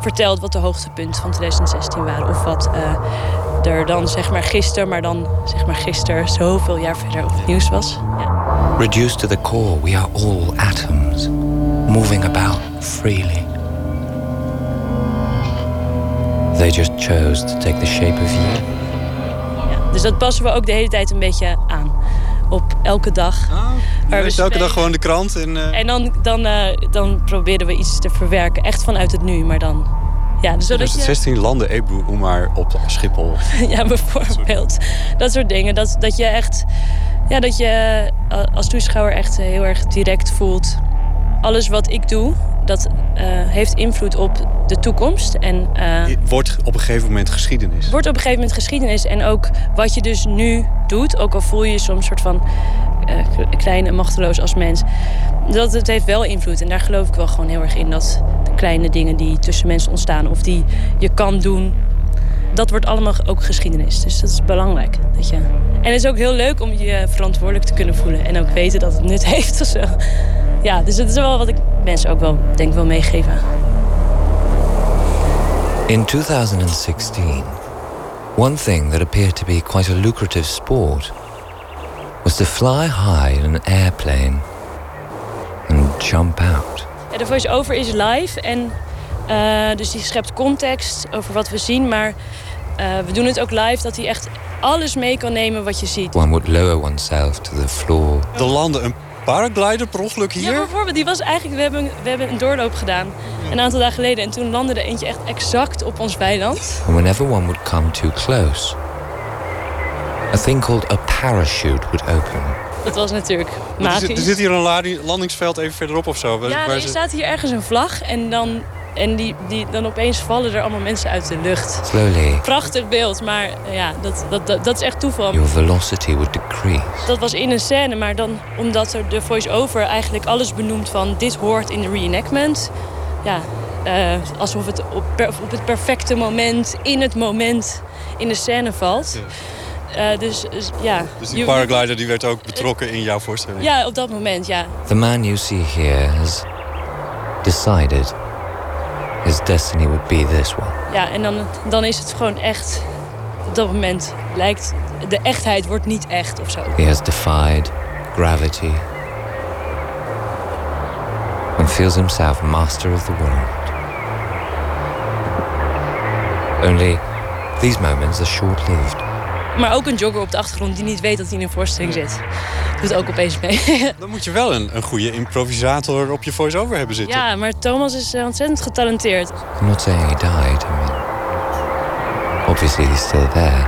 vertelt wat de hoogtepunten van 2016 waren. Of wat eh, er dan zeg maar gisteren, maar dan zeg maar gisteren zoveel jaar verder op het nieuws was. Reduced to the core, we are all atoms, moving about freely. They just chose to take the shape of you. Dus dat passen we ook de hele tijd een beetje aan. Op elke dag. Je Waar we elke spelen. dag gewoon de krant. En, eh, En dan, dan, eh, dan proberen we iets te verwerken. Echt vanuit het nu, maar dan... Ja, dus zodat je, 2016 landde Ebru Umar op Schiphol. ja, bijvoorbeeld. Dat soort dingen. Dat, dat je echt... Ja, dat je eh, als toeschouwer echt heel erg direct voelt... Alles wat ik doe, dat eh, heeft invloed op de toekomst. En eh, Wordt op een gegeven moment geschiedenis. wordt op een gegeven moment geschiedenis. En ook wat je dus nu doet, ook al voel je je soms soort van eh, klein en machteloos als mens. Dat het heeft wel invloed. En daar geloof ik wel gewoon heel erg in. Dat de kleine dingen die tussen mensen ontstaan of die je kan doen. Dat wordt allemaal ook geschiedenis. Dus dat is belangrijk. Dat je... En het is ook heel leuk om je verantwoordelijk te kunnen voelen. En ook weten dat het nut heeft of zo. Ja, dus dat is wel wat ik mensen ook wel denk wil meegeven. In 2016, one thing that appeared to be quite a lucrative sport was to fly high in an airplane and jump out. Ja, de voice-over is live en eh, dus die schept context over wat we zien. Maar eh, we doen het ook live dat hij echt alles mee kan nemen wat je ziet. One would lower oneself to the floor. Er landde een paraglider per ongeluk Ja, hier. bijvoorbeeld, die was eigenlijk, we hebben, we hebben een doorloop gedaan een aantal dagen geleden. En toen landde er eentje echt exact op ons weiland. And whenever one would come too close, a thing called a parachute would open. Dat was natuurlijk er, magisch. zit, er zit hier een ladi- landingsveld even verderop of zo. Ja, er ze- staat hier ergens een vlag en dan, en die, die, dan opeens vallen er allemaal mensen uit de lucht. Slowly, Prachtig beeld, maar ja, dat, dat, dat, dat is echt toeval. your velocity would decrease. Dat was in een scène, maar dan omdat er de voice-over eigenlijk alles benoemt van dit hoort in de reenactment. Ja, eh, alsof het op, per- op het perfecte moment, in het moment, in de scène valt. Eh, dus, dus ja. Dus die paraglider die werd ook betrokken in jouw voorstelling. Ja, op dat moment, ja. The man you see here has decided his destiny would be this one. Ja, en dan, dan is het gewoon echt. Op dat moment lijkt de echtheid wordt niet echt of zo. He has defied gravity and feels himself master of the world. Only these moments are short lived. Maar ook een jogger op de achtergrond die niet weet dat hij in een voorstelling zit. Doet ook opeens mee. Dan moet je wel een, een goede improvisator op je voice-over hebben zitten. ja, maar Thomas is eh, ontzettend getalenteerd. I'm not saying he died, I mean, obviously he's still there.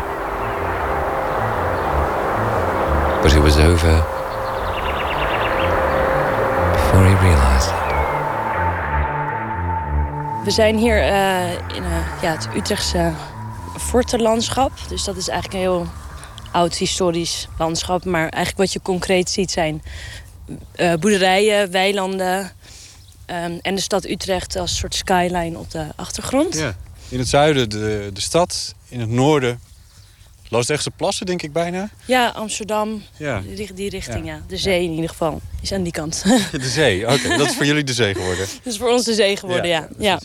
But it was over before he realized it. We zijn hier eh, in eh, ja, het Utrechtse fortenlandschap. Dus dat is eigenlijk een heel oud historisch landschap. Maar eigenlijk wat je concreet ziet zijn eh, boerderijen, weilanden, ehm, en de stad Utrecht als soort skyline op de achtergrond. Ja. In het zuiden de, de stad, in het noorden Loosdrechtse plassen, denk ik bijna. Ja, Amsterdam, Ja. die, die richting, ja. De zee in ieder geval, is aan die kant. De zee, oké. Dat is voor jullie de zee geworden. Dat is voor ons de zee geworden, Ja, ja.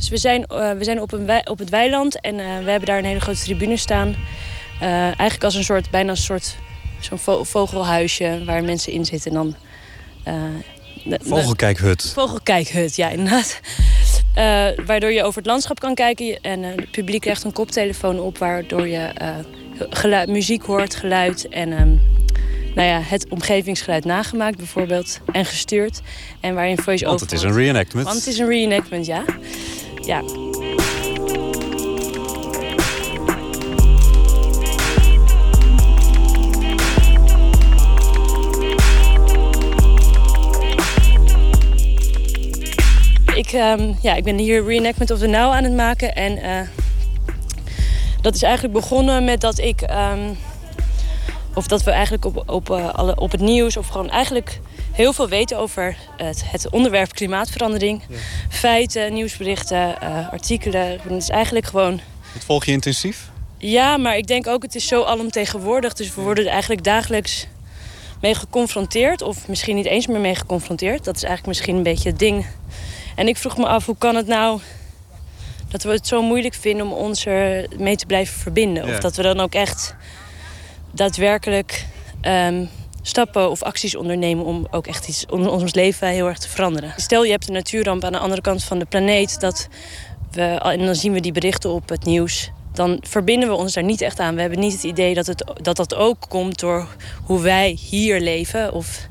Dus we zijn, eh, we zijn op, een wei- op het weiland en eh, we hebben daar een hele grote tribune staan. Eh, eigenlijk als een soort, bijna een soort zo'n vo- vogelhuisje waar mensen in zitten. En dan, de- Vogelkijkhut. Vogelkijkhut, ja, inderdaad. Waardoor je over het landschap kan kijken. En het publiek krijgt een koptelefoon op... waardoor je geluid, muziek hoort, geluid en ehm, nou ja, het omgevingsgeluid nagemaakt bijvoorbeeld. En gestuurd. En waarin voice-over... Want het is een reenactment. Want het is een reenactment, ja. Ja. Ik, ehm, ja, ik ben hier Reenactment of the Now aan het maken. En eh, dat is eigenlijk begonnen met dat ik... ehm, of dat we eigenlijk op, op, eh, alle, op het nieuws... of gewoon eigenlijk heel veel weten over het, het onderwerp klimaatverandering. Feiten, nieuwsberichten, eh, artikelen. Het is eigenlijk gewoon... Dat volg je intensief? Ja, maar ik denk ook het is zo alomtegenwoordig. Dus we worden er eigenlijk dagelijks mee geconfronteerd. Of misschien niet eens meer mee geconfronteerd. Dat is eigenlijk misschien een beetje het ding. En ik vroeg me af, hoe kan het nou dat we het zo moeilijk vinden om ons er mee te blijven verbinden? Ja. Of dat we dan ook echt daadwerkelijk ehm, stappen of acties ondernemen om ook echt iets om ons leven heel erg te veranderen. Stel je hebt een natuurramp aan de andere kant van de planeet, dat we, en dan zien we die berichten op het nieuws. Dan verbinden we ons daar niet echt aan. We hebben niet het idee dat het, dat, dat ook komt door hoe wij hier leven. Of,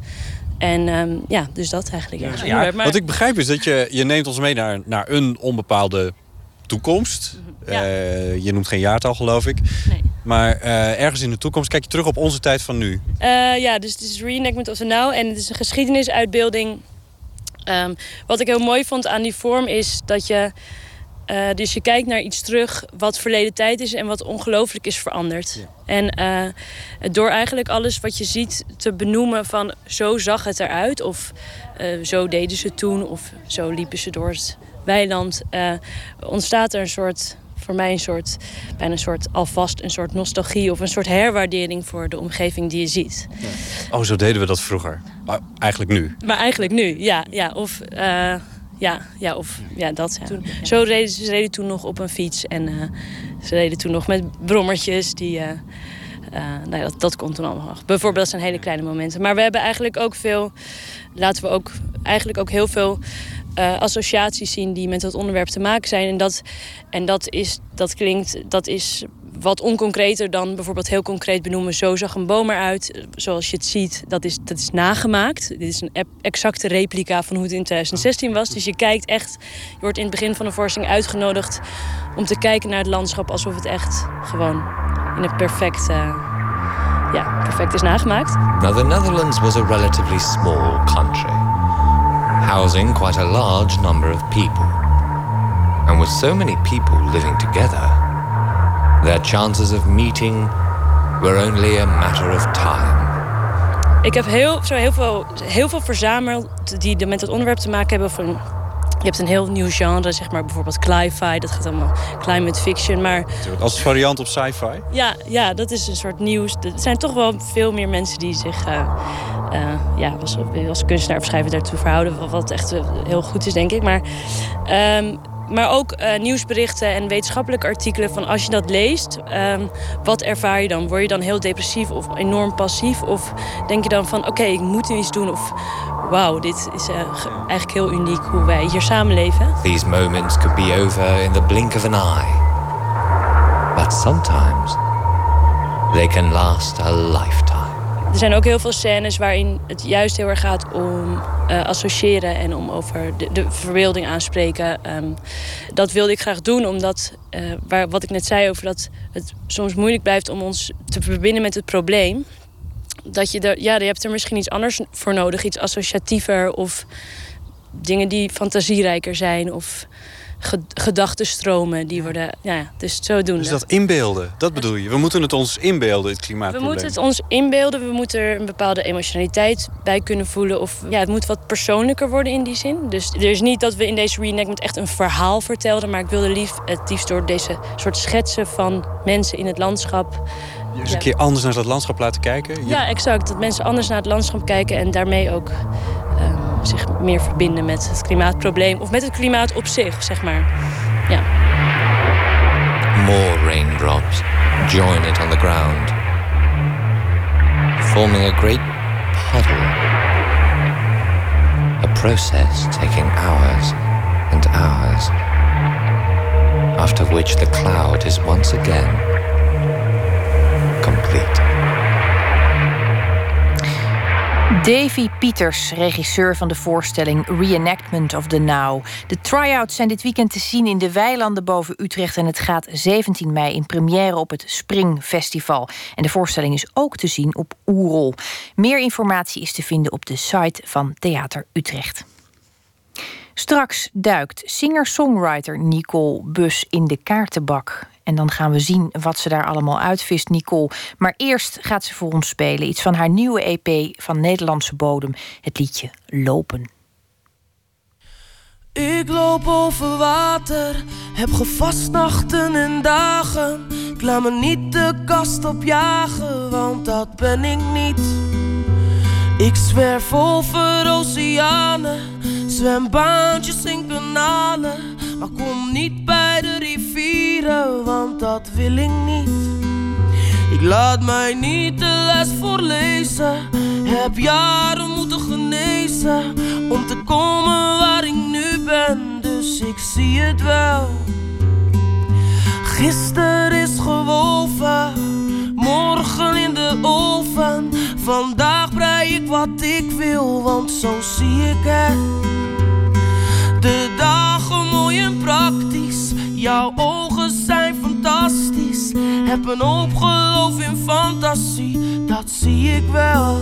en ehm, ja, dus dat eigenlijk. Ja. Ja, Maar- wat ik begrijp is dat je, je neemt ons mee naar, naar een onbepaalde toekomst. Eh, je noemt geen jaartal, geloof ik. Maar eh, ergens in de toekomst kijk je terug op onze tijd van nu. Eh, ja, dus het is Reenactment of the Now. En het is een geschiedenisuitbeelding. Ehm, wat ik heel mooi vond aan die vorm is dat je... dus je kijkt naar iets terug wat verleden tijd is en wat ongelooflijk is veranderd. En door eigenlijk alles wat je ziet te benoemen van zo zag het eruit. Of zo deden ze toen. Of zo liepen ze door het weiland. ontstaat er een soort, voor mij een soort, bijna een soort alvast een soort nostalgie. Of een soort herwaardering voor de omgeving die je ziet. Oh, zo deden we dat vroeger. Maar eigenlijk nu. Maar eigenlijk nu, ja. ja of, eh, ja, ja, of ja, dat. Ja. Zo reden ze, reden toen nog op een fiets. En eh, ze reden toen nog met brommertjes. Die, eh, eh, nou ja, dat, dat komt toen allemaal nog. Bijvoorbeeld, dat zijn hele kleine momenten. Maar we hebben eigenlijk ook veel... Laten we ook eigenlijk ook heel veel eh, associaties zien... die met dat onderwerp te maken zijn. En dat, en dat, is, dat klinkt... Dat is wat onconcreter dan bijvoorbeeld heel concreet benoemen. Zo zag een boom eruit. Zoals je het ziet, dat is, dat is nagemaakt. Dit is een exacte replica van hoe het in 2016 was. Dus je kijkt echt, je wordt in het begin van de voorstelling uitgenodigd om te kijken naar het landschap alsof het echt gewoon in een perfect, eh, ja, perfect is nagemaakt. Now, the Netherlands was a relatively small country, housing quite a large number of people. And with so many people living together, their chances of meeting were only a matter of time. Ik heb heel, zo heel, veel, heel veel verzameld die met het onderwerp te maken hebben. Van, je hebt een heel nieuw genre, zeg maar bijvoorbeeld cli-fi. Dat gaat allemaal climate fiction. Maar Als variant op sci-fi. Ja, ja, dat is een soort nieuws. Er zijn toch wel veel meer mensen die zich eh, eh, ja, als, als kunstenaar of schrijver daartoe verhouden. wat- echt heel goed is, denk ik. Maar, ehm, maar ook eh, nieuwsberichten en wetenschappelijke artikelen. Van als je dat leest, ehm, wat ervaar je dan? Word je dan heel depressief of enorm passief? Of denk je dan van oké, ik moet nu iets doen? Of wauw, dit is eh, ge- eigenlijk heel uniek hoe wij hier samenleven. These moments could be over in the blink of an eye. But sometimes they can last a lifetime. Er zijn ook heel veel scènes waarin het juist heel erg gaat om eh, associëren en om over de, de verbeelding aanspreken. Ehm, dat wilde ik graag doen, omdat eh, waar, wat ik net zei over dat het soms moeilijk blijft om ons te verbinden met het probleem. Dat je er, ja, je hebt er misschien iets anders voor nodig, iets associatiever of dingen die fantasierijker zijn. Of gedachtenstromen die worden. Ja, dus zodoende. Dus dat inbeelden, dat bedoel je? We moeten het ons inbeelden, het klimaatprobleem. We moeten het ons inbeelden. We moeten er een bepaalde emotionaliteit bij kunnen voelen. Of ja, het moet wat persoonlijker worden in die zin. Dus er is niet dat we in deze reenactment echt een verhaal vertelden. Maar ik wilde lief, het liefst door deze soort schetsen van mensen in het landschap. Je eens een keer anders naar dat landschap laten kijken? Ja, exact. Dat mensen anders naar het landschap kijken en daarmee ook zich meer verbinden met het klimaatprobleem. Of met het klimaat op zich, zeg maar. Ja. More raindrops join it on the ground, forming a great puddle. A process taking hours and hours, after which the cloud is once again complete. Davy Pieters, regisseur van de voorstelling Reenactment of the Now. De try-outs zijn dit weekend te zien in de weilanden boven Utrecht... en het gaat 17 mei in première op het Springfestival. En de voorstelling is ook te zien op Oerol. Meer informatie is te vinden op de site van Theater Utrecht. Straks duikt singer-songwriter Nicole Bus in de kaartenbak. En dan gaan we zien wat ze daar allemaal uitvist, Nicole. Maar eerst gaat ze voor ons spelen. Iets van haar nieuwe EP van Nederlandse bodem. Het liedje Lopen. Ik loop over water, heb gevast nachten en dagen. Ik laat me niet de kast opjagen, want dat ben ik niet. Ik zwerf over oceanen, zwembaantjes in kanalen. Maar kom niet bij de rivieren, want dat wil ik niet. Ik laat mij niet de les voorlezen. Heb jaren moeten genezen om te komen waar ik nu ben. Dus ik zie het wel. Gisteren is gewoven, morgen in de oven. Vandaag brei ik wat ik wil, want zo zie ik het. De dagen mooi en praktisch, jouw ogen zijn fantastisch. Heb een hoop in fantasie, dat zie ik wel.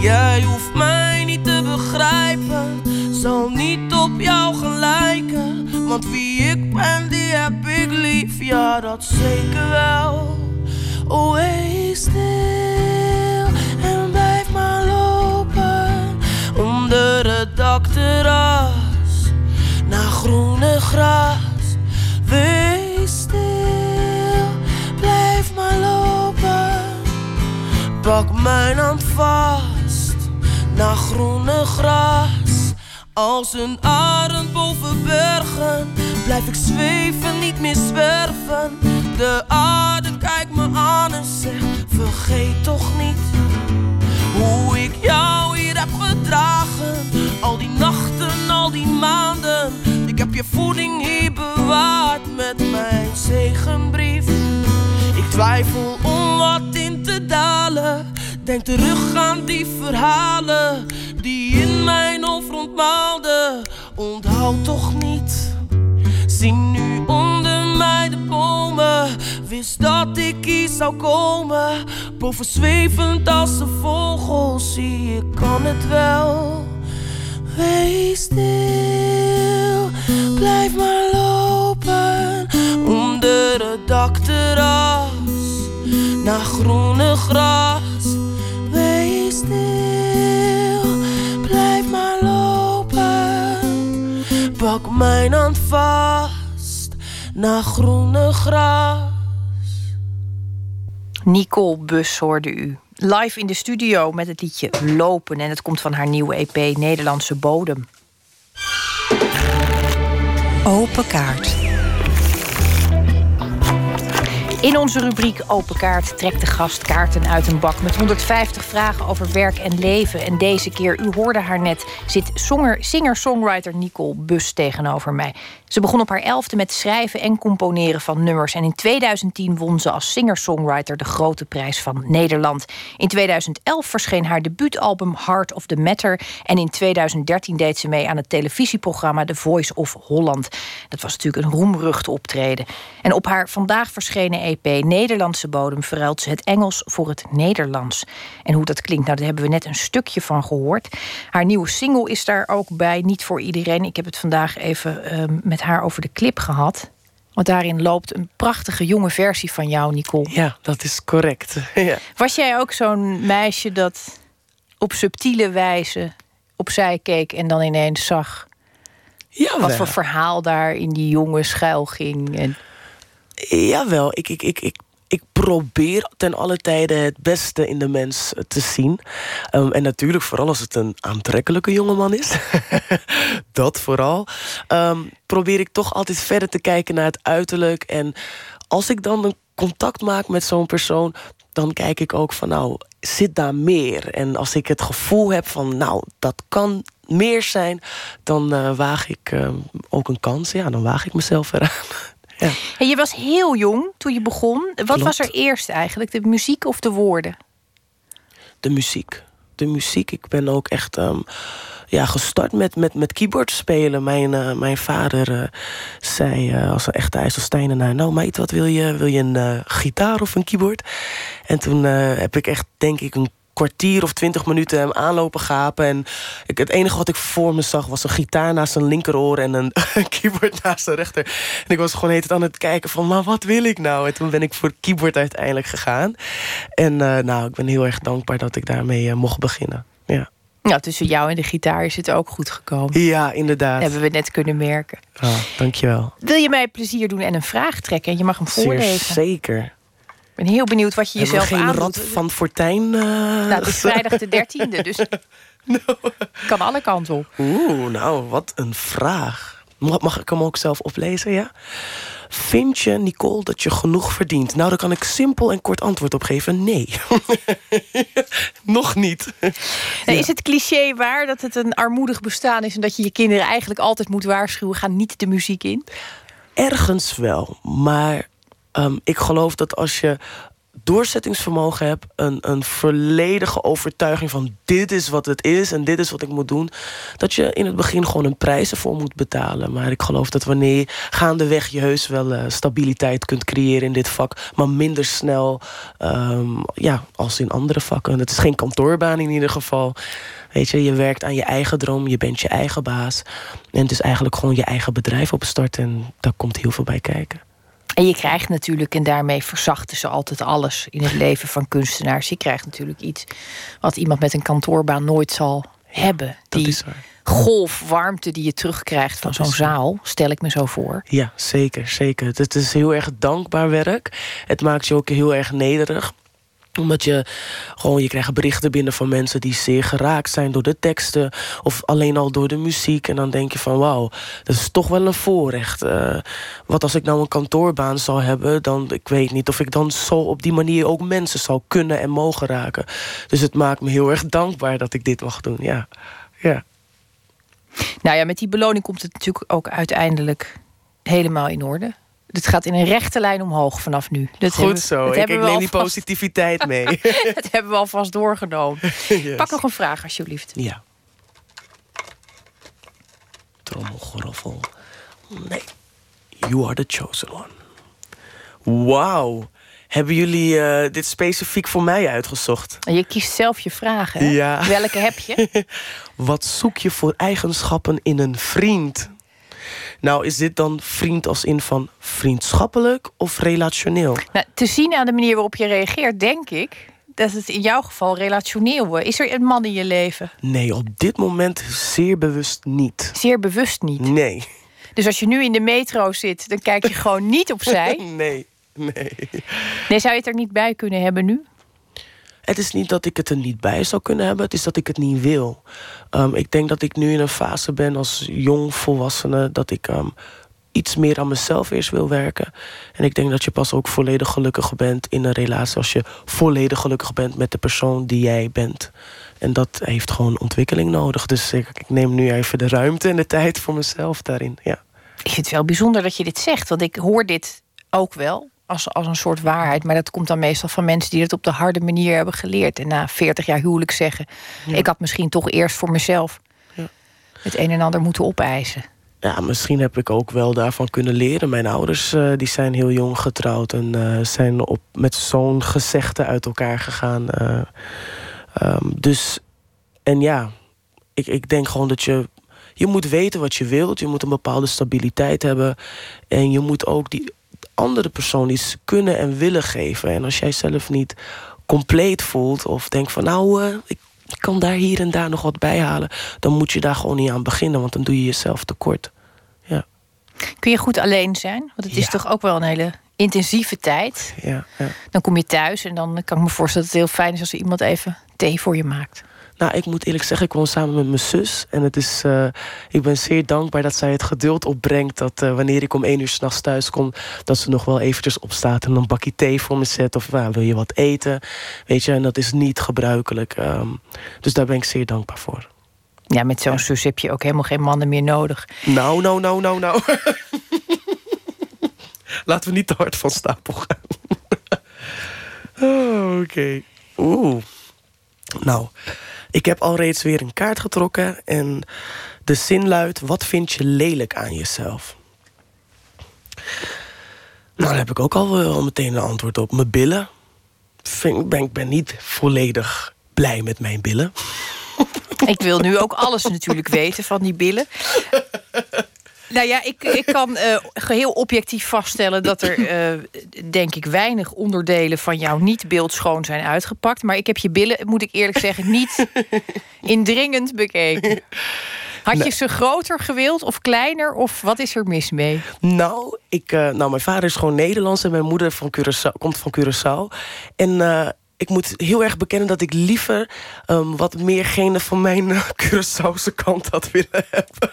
Jij hoeft mij niet te begrijpen, zal niet op jou gelijken. Want wie ik ben, die heb ik lief, ja dat zeker wel. Oh, wees stil en blijf maar lopen onder het dakterras naar groene gras. Wees stil, blijf maar lopen. Pak mijn hand vast naar groene gras. Als een arend boven bergen blijf ik zweven, niet meer zwerven. De aarde kijkt me aan en zegt: Vergeet toch niet hoe ik jou hier heb gedragen. Al die nachten, die maanden. Ik heb je voeding hier bewaard met mijn zegenbrief. Ik twijfel om wat in te dalen. Denk terug aan die verhalen die in mijn hoofd rondmaalden. Onthoud toch niet. Zie nu onder mij de bomen. Wist dat ik hier zou komen. Boven zwevend als een vogel. Zie ik kan het wel. Wees stil, blijf maar lopen onder het dakterras naar groene gras. Wees stil, blijf maar lopen. Pak mijn hand vast naar groene gras. Nicole Bus hoorde u. Live in de studio met het liedje Lopen. En het komt van haar nieuwe EP Nederlandse Bodem. Open kaart. In onze rubriek Open Kaart trekt de gast kaarten uit een bak met 150 vragen over werk en leven. En deze keer, u hoorde haar net, zit singer-songwriter Nicole Bus tegenover mij. Ze begon op haar elfde met schrijven en componeren van nummers. En in 2010 won ze als singer-songwriter de Grote Prijs van Nederland. In 2011 verscheen haar debuutalbum Heart of the Matter. En in 2013 deed ze mee aan het televisieprogramma The Voice of Holland. Dat was natuurlijk een roemrucht optreden. En op haar vandaag verschenen EP Nederlandse Bodem verruilt ze het Engels voor het Nederlands. En hoe dat klinkt, nou, daar hebben we net een stukje van gehoord. Haar nieuwe single is daar ook bij, niet voor iedereen. Ik heb het vandaag even uh, met met haar over de clip gehad. Want daarin loopt een prachtige jonge versie van jou, Nicole. Ja, dat is correct. ja. Was jij ook zo'n meisje dat op subtiele wijze opzij keek en dan ineens zag Jawel. wat voor verhaal daar in die jonge schuil ging? En... Jawel, ik, ik, ik, ik, ik probeer ten alle tijde het beste in de mens te zien. Um, en natuurlijk, vooral als het een aantrekkelijke jongeman is. dat vooral. Um, probeer ik toch altijd verder te kijken naar het uiterlijk. En als ik dan een contact maak met zo'n persoon, dan kijk ik ook van nou, zit daar meer? En als ik het gevoel heb van nou, dat kan meer zijn, dan uh, waag ik uh, ook een kans. Ja, dan waag ik mezelf eraan. Ja. En je was heel jong toen je begon. Wat Klopt. was er eerst eigenlijk? De muziek of de woorden? De muziek. De muziek. Ik ben ook echt um, ja, gestart met, met, met keyboard spelen. Mijn, uh, mijn vader uh, zei uh, als een echte IJsselsteiner... nou meid, wat wil je? Wil je een gitaar of een keyboard? En toen heb ik echt, denk ik, een kwartier of twintig minuten hem aanlopen gapen. En ik, het enige wat ik voor me zag was een gitaar naast zijn linkeroor en een keyboard naast zijn rechter. En ik was gewoon heet aan het kijken van, maar wat wil ik nou? En toen ben ik voor keyboard uiteindelijk gegaan. En uh, nou, ik ben heel erg dankbaar dat ik daarmee uh, mocht beginnen. Ja. Ja, tussen jou en de gitaar is het ook goed gekomen. Ja, inderdaad. Dat hebben we net kunnen merken. Oh, dankjewel. Wil je mij plezier doen en een vraag trekken? En je mag hem voorlezen. Zeer zeker. Ik ben heel benieuwd wat je jezelf geen aandoet. rad van Fortuin? Uh... Nou, het is vrijdag de dertiende, dus no. kan alle kanten op. Oeh, nou, wat een vraag. Mag, mag ik hem ook zelf oplezen, ja? Vind je, Nicole, dat je genoeg verdient? Nou, daar kan ik simpel en kort antwoord op geven. Nee. Nog niet. Nee, is het cliché waar dat het een armoedig bestaan is... en dat je je kinderen eigenlijk altijd moet waarschuwen... ga niet de muziek in? Ergens wel, maar um, ik geloof dat als je doorzettingsvermogen hebt, een, een volledige overtuiging van dit is wat het is en dit is wat ik moet doen, dat je in het begin gewoon een prijs ervoor moet betalen. Maar ik geloof dat wanneer je gaandeweg je heus wel uh, stabiliteit kunt creëren in dit vak, maar minder snel um, ja, als in andere vakken. Het is geen kantoorbaan in ieder geval. Weet je, je werkt aan je eigen droom, je bent je eigen baas. En het is eigenlijk gewoon je eigen bedrijf opstarten en daar komt heel veel bij kijken. En je krijgt natuurlijk, en daarmee verzachten ze altijd alles in het leven van kunstenaars. Je krijgt natuurlijk iets wat iemand met een kantoorbaan nooit zal hebben. Die golfwarmte die je terugkrijgt van zo'n zaal, stel ik me zo voor. Ja, zeker, zeker. Het is heel erg dankbaar werk. Het maakt je ook heel erg nederig omdat je gewoon, je krijgt berichten binnen van mensen die zeer geraakt zijn door de teksten. Of alleen al door de muziek. En dan denk je van wauw, dat is toch wel een voorrecht. Uh, wat als ik nou een kantoorbaan zou hebben, dan ik weet niet of ik dan zo op die manier ook mensen zou kunnen en mogen raken. Dus het maakt me heel erg dankbaar dat ik dit mag doen. Ja. ja. Nou ja, met die beloning komt het natuurlijk ook uiteindelijk helemaal in orde. Het gaat in een rechte lijn omhoog vanaf nu. Dat Goed hebben, zo, dat ik, ik neem die positiviteit mee. dat hebben we alvast doorgenomen. Yes. Pak nog een vraag, alsjeblieft. Ja. Trommelgroffel. Nee. You are the chosen one. Wauw. Hebben jullie uh, dit specifiek voor mij uitgezocht? Je kiest zelf je vragen. Hè? Ja. Welke heb je? Wat zoek je voor eigenschappen in een vriend? Nou, is dit dan vriend als in van vriendschappelijk of relationeel? Nou, te zien aan de manier waarop je reageert, denk ik dat het in jouw geval relationeel wordt. Is er een man in je leven? Nee, op dit moment zeer bewust niet. Zeer bewust niet? Nee. Dus als je nu in de metro zit, dan kijk je gewoon niet opzij? Nee, nee. Nee, zou je het er niet bij kunnen hebben nu? Het is niet dat ik het er niet bij zou kunnen hebben. Het is dat ik het niet wil. Um, ik denk dat ik nu in een fase ben als jong volwassene... dat ik um, iets meer aan mezelf eerst wil werken. En ik denk dat je pas ook volledig gelukkig bent in een relatie... als je volledig gelukkig bent met de persoon die jij bent. En dat heeft gewoon ontwikkeling nodig. Dus ik, ik neem nu even de ruimte en de tijd voor mezelf daarin. Ja. Ik vind het wel bijzonder dat je dit zegt. Want ik hoor dit ook wel als, als een soort waarheid. Maar dat komt dan meestal van mensen die het op de harde manier hebben geleerd. En na 40 jaar huwelijk zeggen: ja. Ik had misschien toch eerst voor mezelf ja. het een en ander moeten opeisen. Ja, misschien heb ik ook wel daarvan kunnen leren. Mijn ouders uh, die zijn heel jong getrouwd en uh, zijn op, met zo'n gezegde uit elkaar gegaan. Uh, um, dus, en ja, ik, ik denk gewoon dat je je moet weten wat je wilt. Je moet een bepaalde stabiliteit hebben. En je moet ook die andere persoon iets kunnen en willen geven. En als jij zelf niet compleet voelt of denkt van nou, uh, ik kan daar hier en daar nog wat bij halen, dan moet je daar gewoon niet aan beginnen, want dan doe je jezelf tekort. Ja. Kun je goed alleen zijn? Want het is toch ook wel een hele intensieve tijd. Ja, ja. Dan kom je thuis en dan kan ik me voorstellen dat het heel fijn is als er iemand even thee voor je maakt. Nou, ik moet eerlijk zeggen, ik woon samen met mijn zus. En het is, uh, ik ben zeer dankbaar dat zij het geduld opbrengt. Dat uh, wanneer ik om één uur s'nachts thuis kom, dat ze nog wel eventjes opstaat en een bakje thee voor me zet. Of nou, wil je wat eten? Weet je, en dat is niet gebruikelijk. Um, dus daar ben ik zeer dankbaar voor. Ja, met zo'n ja. zus heb je ook helemaal geen mannen meer nodig. Nou, nou, nou, nou, nou. Laten we niet te hard van stapel gaan. oh, Oké. Okay. Oeh. Nou, ik heb al reeds weer een kaart getrokken en de zin luidt: wat vind je lelijk aan jezelf? Nou, daar heb ik ook al, al meteen een antwoord op. Mijn billen. Vind, ben, ik ben niet volledig blij met mijn billen. Ik wil nu ook alles natuurlijk weten van die billen. Nou ja, ik, ik kan uh, geheel objectief vaststellen dat er, uh, denk ik, weinig onderdelen van jouw niet beeldschoon zijn uitgepakt. Maar ik heb je billen, moet ik eerlijk zeggen, niet indringend bekeken. Had je ze groter gewild of kleiner? Of wat is er mis mee? Nou, ik, uh, nou mijn vader is gewoon Nederlands en mijn moeder van Curaçao, komt van Curaçao. En ik moet heel erg bekennen dat ik liever um, wat meer genen van mijn Curaçaose kant had willen hebben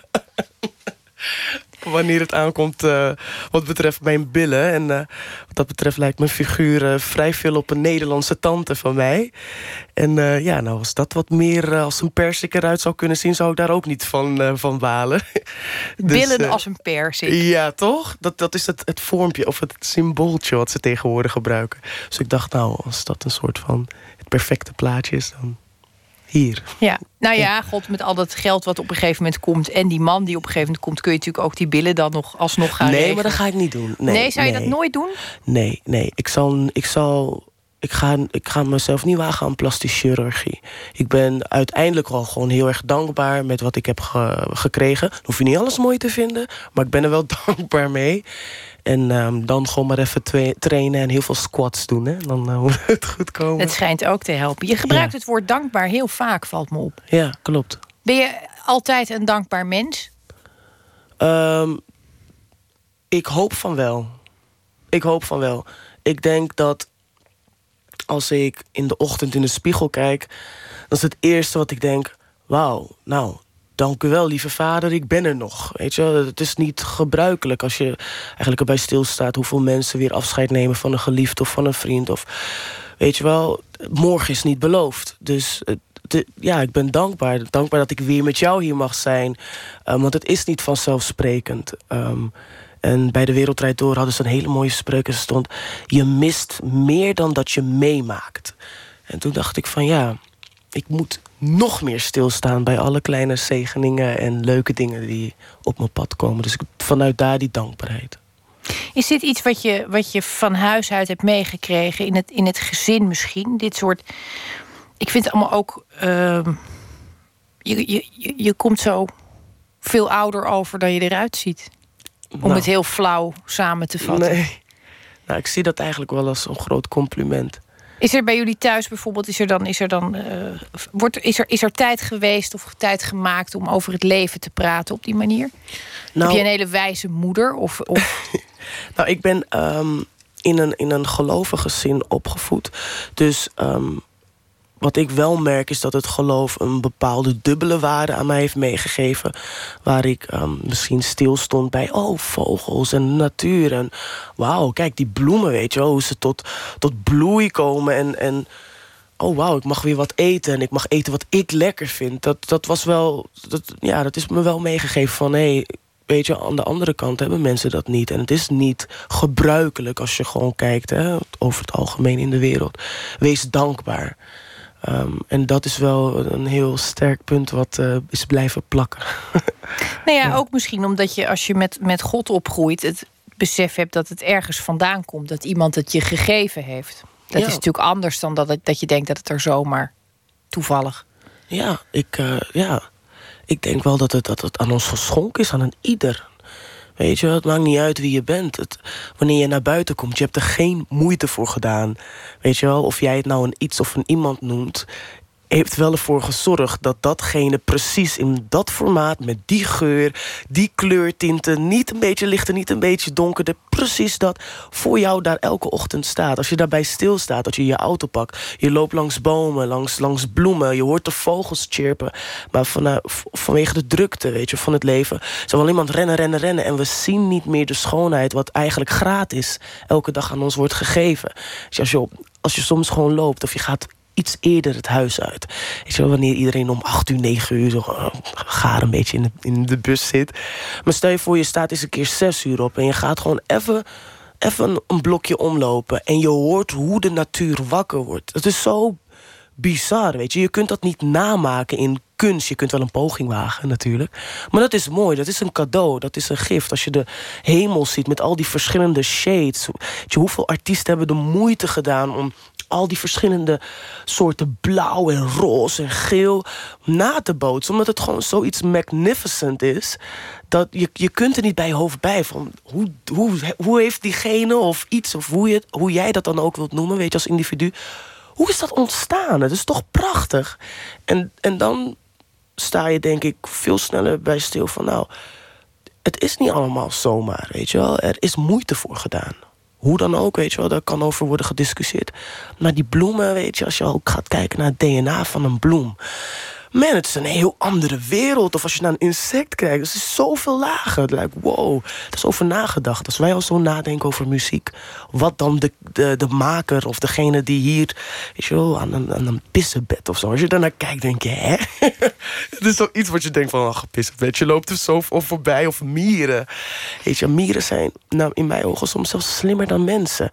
wanneer het aankomt uh, wat betreft mijn billen. En uh, wat dat betreft lijkt mijn figuur uh, vrij veel op een Nederlandse tante van mij. En ja, nou als dat wat meer als een persik eruit zou kunnen zien... zou ik daar ook niet van, van balen. dus, billen als een persik. Ja, toch? Dat, dat is het, het vormpje of het symbooltje wat ze tegenwoordig gebruiken. Dus ik dacht, nou, als dat een soort van het perfecte plaatje is... dan hier. Ja, nou ja, god, met al dat geld wat op een gegeven moment komt... en die man die op een gegeven moment komt... kun je natuurlijk ook die billen dan nog alsnog gaan Nee, regelen. maar dat ga ik niet doen. Nee, nee zou je nee. dat nooit doen? Nee, nee. Ik zal... Ik zal ik ga, ik ga mezelf niet wagen aan plastische chirurgie. Ik ben uiteindelijk wel gewoon heel erg dankbaar met wat ik heb ge gekregen. Dan hoef je niet alles mooi te vinden, maar ik ben er wel dankbaar mee. En um, dan gewoon maar even trainen en heel veel squats doen. Hè? Dan uh, moet het goed komen. Het schijnt ook te helpen. Je gebruikt ja. het woord dankbaar heel vaak, valt me op. Ja, klopt. Ben je altijd een dankbaar mens? Um, ik hoop van wel. Ik hoop van wel. Ik denk dat als ik in de ochtend in de spiegel kijk... dan is het eerste wat ik denk... wauw, nou, dank u wel, lieve vader, ik ben er nog. Weet je, het is niet gebruikelijk als je eigenlijk erbij stilstaat... hoeveel mensen weer afscheid nemen van een geliefde of van een vriend. Of, weet je wel, morgen is niet beloofd. Dus de, ja, ik ben dankbaar. Dankbaar dat ik weer met jou hier mag zijn. Um, want het is niet vanzelfsprekend. Um, en bij de Wereldrijd Door hadden ze een hele mooie spreuk. En stond, je mist meer dan dat je meemaakt. En toen dacht ik van ja, ik moet nog meer stilstaan... bij alle kleine zegeningen en leuke dingen die op mijn pad komen. Dus vanuit daar die dankbaarheid. Is dit iets wat je, wat je van huis uit hebt meegekregen? In het, in het gezin misschien? Dit soort... Ik vind het allemaal ook... Uh, je, je, je komt zo veel ouder over dan je eruit ziet. Om Nou. het heel flauw samen te vatten. Nee. Nou, ik zie dat eigenlijk wel als een groot compliment. Is er bij jullie thuis bijvoorbeeld, is er dan, is er dan uh, wordt, is, er, is er tijd geweest of tijd gemaakt om over het leven te praten op die manier? Nou, Heb je een hele wijze moeder? Of, of... nou, ik ben um, in, een, in een gelovig gezin opgevoed. Dus um, wat ik wel merk is dat het geloof een bepaalde dubbele waarde aan mij heeft meegegeven. Waar ik um, misschien stil stond bij, oh, vogels en natuur. En wauw, kijk die bloemen, weet je hoe ze tot, tot bloei komen. En, en oh wauw, ik mag weer wat eten en ik mag eten wat ik lekker vind. Dat, dat was wel, dat, ja, dat is me wel meegegeven van, hé, hey, weet je, aan de andere kant hebben mensen dat niet. En het is niet gebruikelijk als je gewoon kijkt, hè, over het algemeen in de wereld. Wees dankbaar. Um, en dat is wel een heel sterk punt wat uh, is blijven plakken. nou ja, ook misschien omdat je als je met, met God opgroeit... het besef hebt dat het ergens vandaan komt. Dat iemand het je gegeven heeft. Dat ja. is natuurlijk anders dan dat, het, dat je denkt dat het er zomaar toevallig... Ja, ik, uh, ja. ik denk wel dat het, dat het aan ons geschonken is, aan een ieder. Weet je, het maakt niet uit wie je bent. Het, wanneer je naar buiten komt, je hebt er geen moeite voor gedaan. Weet je wel, of jij het nou een iets of een iemand noemt heeft wel ervoor gezorgd dat datgene precies in dat formaat... met die geur, die kleurtinten, niet een beetje lichter, niet een beetje donkerder... precies dat voor jou daar elke ochtend staat. Als je daarbij stilstaat, dat je je auto pakt... je loopt langs bomen, langs, langs bloemen, je hoort de vogels chirpen... maar van, vanwege de drukte weet je, van het leven... zijn we iemand rennen, rennen, rennen... en we zien niet meer de schoonheid wat eigenlijk gratis elke dag aan ons wordt gegeven. Dus als je, als je soms gewoon loopt of je gaat iets eerder het huis uit. Weet je wel, wanneer iedereen om 8 uur, 9 uur zo uh, gaar een beetje in de, in de bus zit. Maar stel je voor, je staat eens een keer 6 uur op en je gaat gewoon even even een blokje omlopen en je hoort hoe de natuur wakker wordt. Het is zo bizar, weet je. Je kunt dat niet namaken in kunst. Je kunt wel een poging wagen, natuurlijk. Maar dat is mooi, dat is een cadeau, dat is een gift. Als je de hemel ziet met al die verschillende shades. Je, hoeveel artiesten hebben de moeite gedaan om al die verschillende soorten blauw en roze en geel na te bootsen. Omdat het gewoon zoiets magnificent is. Dat je, je kunt er niet bij je hoofd bij. Van hoe, hoe, hoe heeft diegene of iets, of hoe, je, hoe jij dat dan ook wilt noemen, weet je, als individu. Hoe is dat ontstaan? Het is toch prachtig? En, en dan sta je denk ik veel sneller bij stil van nou, het is niet allemaal zomaar, weet je wel. Er is moeite voor gedaan. Hoe dan ook, weet je wel, daar kan over worden gediscussieerd. Maar die bloemen, weet je, als je ook gaat kijken naar het DNA van een bloem man, het is een heel andere wereld. Of als je naar een insect kijkt, het is zoveel lager. Lijkt, wow, dat is over nagedacht. Als wij al zo nadenken over muziek, wat dan de, de, de maker of degene die hier, weet je wel, aan een, pissenbed of zo. Als je daarnaar kijkt, denk je, hè? het is zoiets wat je denkt van, ach, pissenbed. Je loopt er zo voorbij. Of mieren. Weet je, mieren zijn nou, in mijn ogen soms zelfs slimmer dan mensen.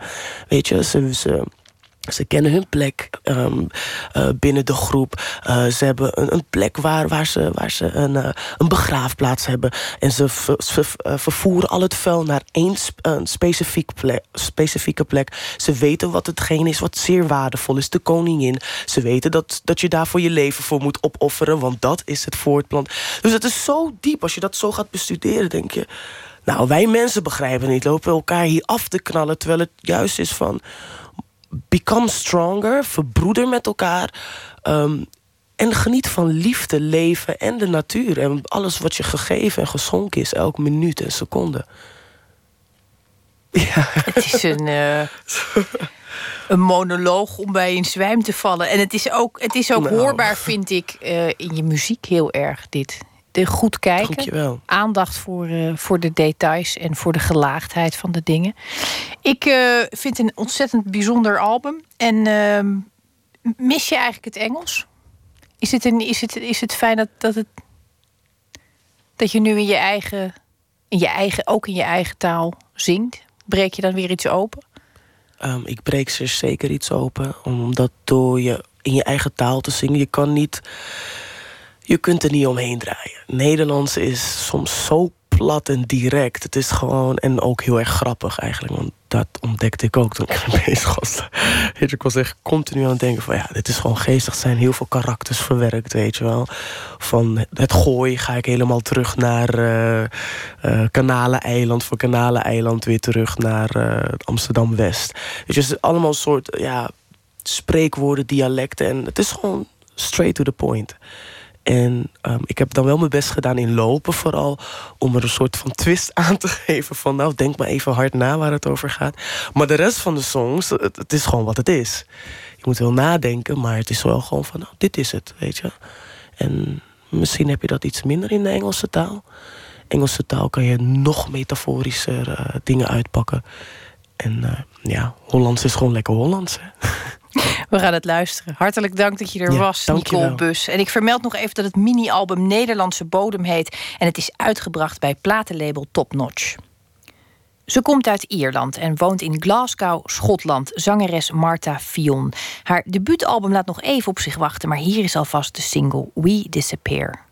Weet je, ze... ze ze kennen hun plek um, uh, binnen de groep. Uh, ze hebben een, een, plek waar, waar ze, waar ze een, uh, een begraafplaats hebben. En ze vervoeren al het vuil naar één een specifiek plek, specifieke plek. Ze weten wat hetgeen is wat zeer waardevol is. De koningin. Ze weten dat, dat je daarvoor je leven voor moet opofferen. Want dat is het voortplant. Dus het is zo diep. Als je dat zo gaat bestuderen, denk je... Nou, wij mensen begrijpen niet. Lopen elkaar hier af te knallen. Terwijl het juist is van become stronger, verbroeder met elkaar. Um, en geniet van liefde, leven en de natuur. En alles wat je gegeven en geschonken is, elke minuut en seconde. Ja. Het is een, uh, een monoloog om bij in zwijm te vallen. En het is ook, het is ook nou. hoorbaar, vind ik, uh, in je muziek heel erg, dit de goed kijken. Dankjewel. Aandacht voor, uh, voor de details en voor de gelaagdheid van de dingen. Ik uh, vind het een ontzettend bijzonder album. En uh, mis je eigenlijk het Engels? Is het, een, is het, is het fijn dat, dat, het, dat je nu in je, eigen, in je eigen, ook in je eigen taal zingt? Breek je dan weer iets open? Um, ik breek ze zeker iets open. Omdat door je in je eigen taal te zingen, je kan niet je kunt er niet omheen draaien. Nederlands is soms zo plat en direct. Het is gewoon, en ook heel erg grappig eigenlijk. Want dat ontdekte ik ook toen ik bezig was. Je, ik was echt continu aan het denken van... ja, dit is gewoon geestig. Zijn heel veel karakters verwerkt, weet je wel. Van het gooi ga ik helemaal terug naar uh, uh, Kanaleneiland. Van Kanaleneiland weer terug naar uh, Amsterdam-West. Dus het is allemaal soort ja, spreekwoorden, dialecten. En het is gewoon straight to the point. En um, ik heb dan wel mijn best gedaan in lopen vooral... om er een soort van twist aan te geven van... nou, denk maar even hard na waar het over gaat. Maar de rest van de songs, het, is gewoon wat het is. Je moet wel nadenken, maar het is wel gewoon van... nou, dit is het, weet je. En misschien heb je dat iets minder in de Engelse taal. Engelse taal kan je nog metaforischer uh, dingen uitpakken. En uh, ja, Hollands is gewoon lekker Hollands, hè. We gaan het luisteren. Hartelijk dank dat je er was, Nicole Bus. En ik vermeld nog even dat het mini-album Nederlandse Bodem heet... en het is uitgebracht bij platenlabel Top Notch. Ze komt uit Ierland en woont in Glasgow, Schotland. Zangeres Martha Fion. Haar debuutalbum laat nog even op zich wachten... maar hier is alvast de single We Disappear.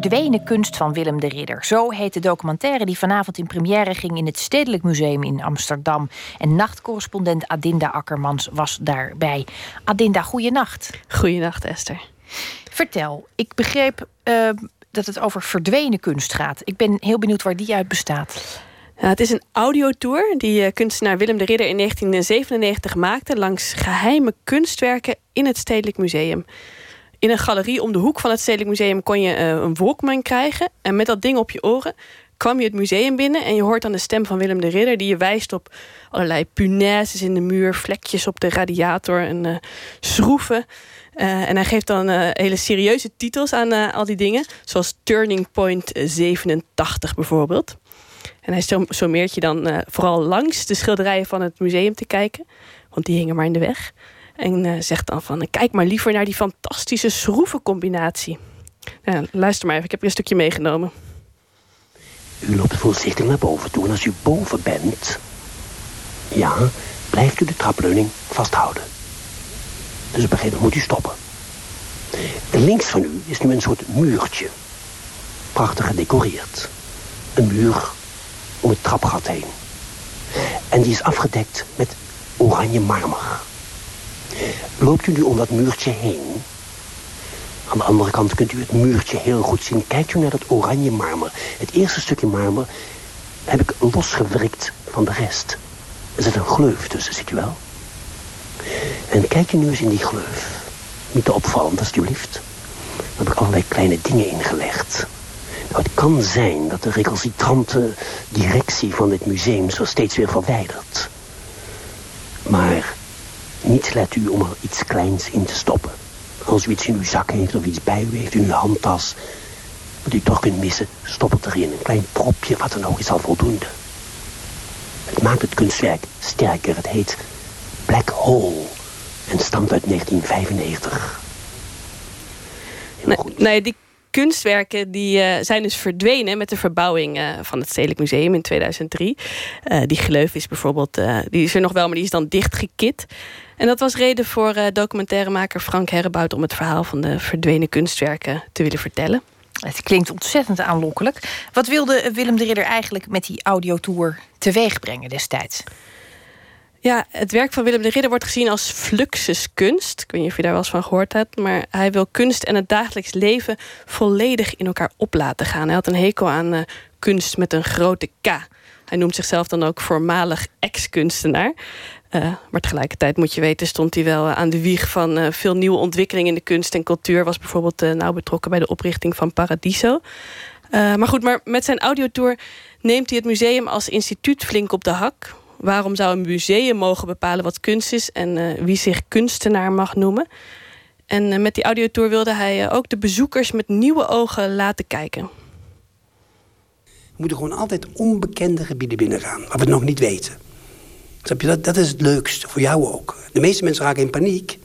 Verdwenen kunst van Willem de Ridder. Zo heet de documentaire die vanavond in première ging in het Stedelijk Museum in Amsterdam. En nachtcorrespondent Adinda Akkermans was daarbij. Adinda, goeienacht. Goeienacht, Esther. Vertel, ik begreep uh, dat het over verdwenen kunst gaat. Ik ben heel benieuwd waar die uit bestaat. Ja, het is een audiotour die uh, kunstenaar Willem de Ridder in 1997 maakte langs geheime kunstwerken in het Stedelijk Museum. In een galerie om de hoek van het Stedelijk Museum kon je uh, een Walkman krijgen. En met dat ding op je oren kwam je het museum binnen en je hoort dan de stem van Willem de Ridder die je wijst op allerlei punaises in de muur, vlekjes op de radiator en uh, schroeven. Uh, en hij geeft dan hele serieuze titels aan al die dingen, zoals Turning Point 87 bijvoorbeeld. En hij sommeert je dan vooral langs de schilderijen van het museum te kijken, want die hingen maar in de weg. En zegt dan van, kijk maar liever naar die fantastische schroevencombinatie. luister maar even, ik heb er een stukje meegenomen. U loopt voorzichtig naar boven toe en als u boven bent... Ja, blijft u de trapleuning vasthouden. Dus op een gegeven moment moet u stoppen. En links van u is nu een soort muurtje. Prachtig gedecoreerd. Een muur om het trapgat heen. En die is afgedekt met oranje marmer. Loopt u nu om dat muurtje heen... Aan de andere kant kunt u het muurtje heel goed zien. Kijkt u naar dat oranje marmer. Het eerste stukje marmer heb ik losgewrikt van de rest. Er zit een gleuf tussen, ziet u wel? En kijk u nu eens in die gleuf. Niet te opvallend, alsjeblieft. Daar heb ik allerlei kleine dingen ingelegd. Nou, het kan zijn dat de recalcitrante directie van dit museum zo steeds weer verwijdert. Maar niets let u om er iets kleins in te stoppen. Als u iets in uw zak heeft of iets bij u heeft, in uw handtas... wat u toch kunt missen, stop het erin. Een klein propje, wat dan ook, is al voldoende. Het maakt het kunstwerk sterker. Het heet Black Hole en stamt uit 1995. Nee, nee, die kunstwerken die, uh, zijn dus verdwenen met de verbouwing uh, van het Stedelijk Museum in 2003. Uh, die gleuf is bijvoorbeeld, die is er nog wel, maar die is dan dichtgekit. En dat was reden voor documentairemaker Frank Herrebout om het verhaal van de verdwenen kunstwerken te willen vertellen. Het klinkt ontzettend aanlokkelijk. Wat wilde Willem de Ridder eigenlijk met die audiotour teweeg brengen destijds? Ja, het werk van Willem de Ridder wordt gezien als fluxuskunst. Ik weet niet of je daar wel eens van gehoord hebt. Maar hij wil kunst en het dagelijks leven volledig in elkaar op laten gaan. Hij had een hekel aan uh, kunst met een grote K. Hij noemt zichzelf dan ook voormalig ex-kunstenaar. Uh, maar tegelijkertijd moet je weten, stond hij wel aan de wieg van uh, veel nieuwe ontwikkelingen in de kunst en cultuur. Was bijvoorbeeld uh, nauw betrokken bij de oprichting van Paradiso. maar goed, maar met zijn audiotour neemt hij het museum als instituut flink op de hak. Waarom zou een museum mogen bepalen wat kunst is en wie zich kunstenaar mag noemen? En met die audiotour wilde hij ook de bezoekers met nieuwe ogen laten kijken. We moeten gewoon altijd onbekende gebieden binnengaan, waar we het nog niet weten. Dat, dat is het leukste, voor jou ook. De meeste mensen raken in paniek